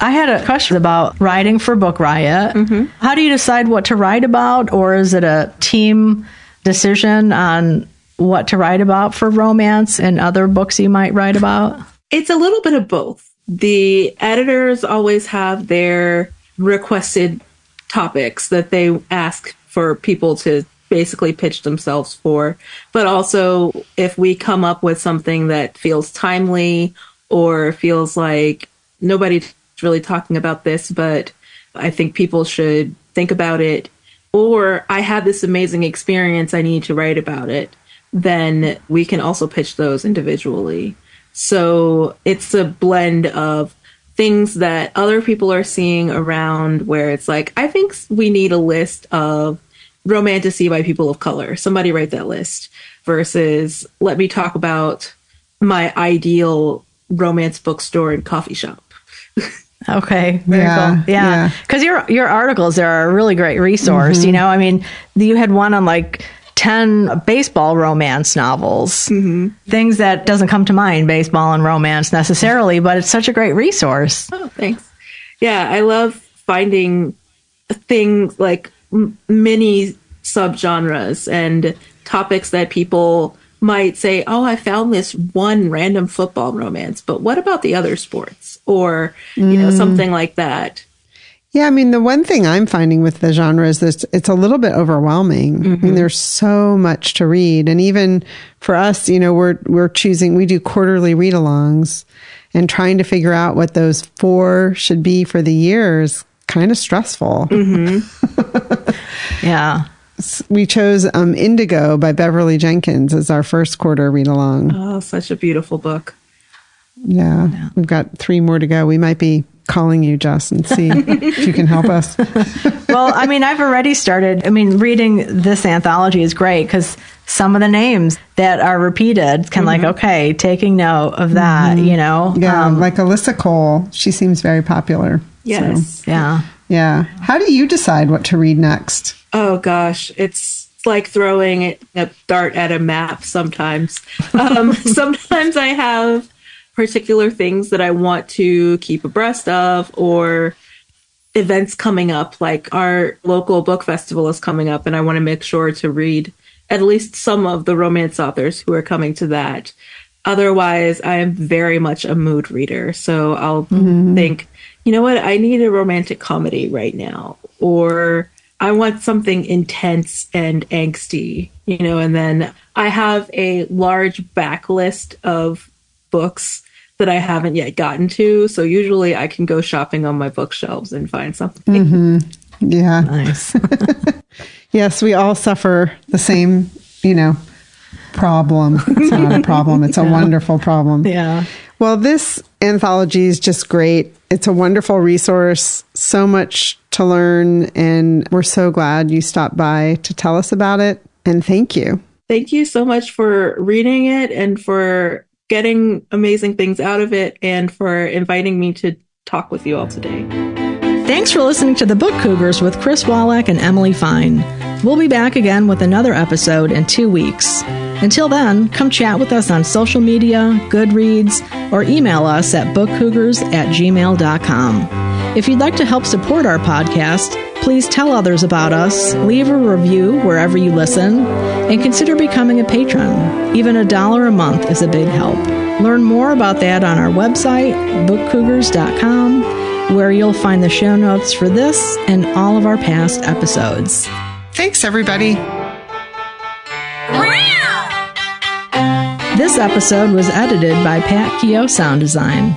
I had a question about writing for Book Riot. Mm-hmm. How do you decide what to write about, or is it a team decision on what to write about for romance and other books you might write about? It's a little bit of both. The editors always have their requested topics that they ask for people to basically pitch themselves for. But also, if we come up with something that feels timely or feels like nobody's really talking about this, but I think people should think about it, or I had this amazing experience, I need to write about it, then we can also pitch those individually. So it's a blend of things that other people are seeing around where it's like, I think we need a list of romantasy by people of color. Somebody write that list versus let me talk about my ideal romance bookstore and coffee shop. Okay, very Yeah, cool. Yeah, yeah. because your your articles are a really great resource. Mm-hmm. You know, I mean, you had one on like ten baseball romance novels, mm-hmm. things that doesn't come to mind, baseball and romance necessarily, but it's such a great resource. Oh, thanks. Yeah, I love finding things like m- many subgenres and topics that people might say, "Oh, I found this one random football romance, but what about the other sports?" or you know, mm. something like that. Yeah, I mean, the one thing I'm finding with the genre is that it's a little bit overwhelming. I mean, there's so much to read, and even for us, you know, we're we're choosing. We do quarterly read-alongs, and trying to figure out what those four should be for the year is kind of stressful. Yeah, We chose um, Indigo by Beverly Jenkins as our first quarter read-along. Oh, such a beautiful book. Yeah, we've got three more to go. We might be calling you, Jess, and see if you can help us. well, I mean, I've already started. I mean, reading this anthology is great because some of the names that are repeated can, like, okay, taking note of that. You know, Yeah, Um, like Alyssa Cole. She seems very popular. Yes. yeah. Yeah. How do you decide what to read next? Oh gosh, it's like throwing a dart at a map sometimes. Um, sometimes I have particular things that I want to keep abreast of or events coming up, like our local book festival is coming up, and I want to make sure to read at least some of the romance authors who are coming to that. Otherwise, I am very much a mood reader. So I'll mm-hmm. think, you know what, I need a romantic comedy right now, or I want something intense and angsty, you know, and then I have a large backlist of books that I haven't yet gotten to. So usually I can go shopping on my bookshelves and find something. Mm-hmm. Yeah. Nice. Yes, we all suffer the same, you know, problem. It's not a problem, it's a wonderful problem. yeah. Well, this anthology is just great. It's a wonderful resource, so much to learn, and we're so glad you stopped by to tell us about it. And thank you. Thank you so much for reading it and for getting amazing things out of it and for inviting me to talk with you all today. Thanks for listening to the Book Cougars with Chris Wallace and Emily Fine. We'll be back again with another episode in two weeks. Until then, come chat with us on social media, Goodreads, or email us at bookcougars at gmail.com. If you'd like to help support our podcast, please tell others about us, leave a review wherever you listen, and consider becoming a patron. Even a dollar a month is a big help. Learn more about that on our website, bookcougars.com where you'll find the show notes for this and all of our past episodes. Thanks, everybody. This episode was edited by Pat Keogh Sound Design.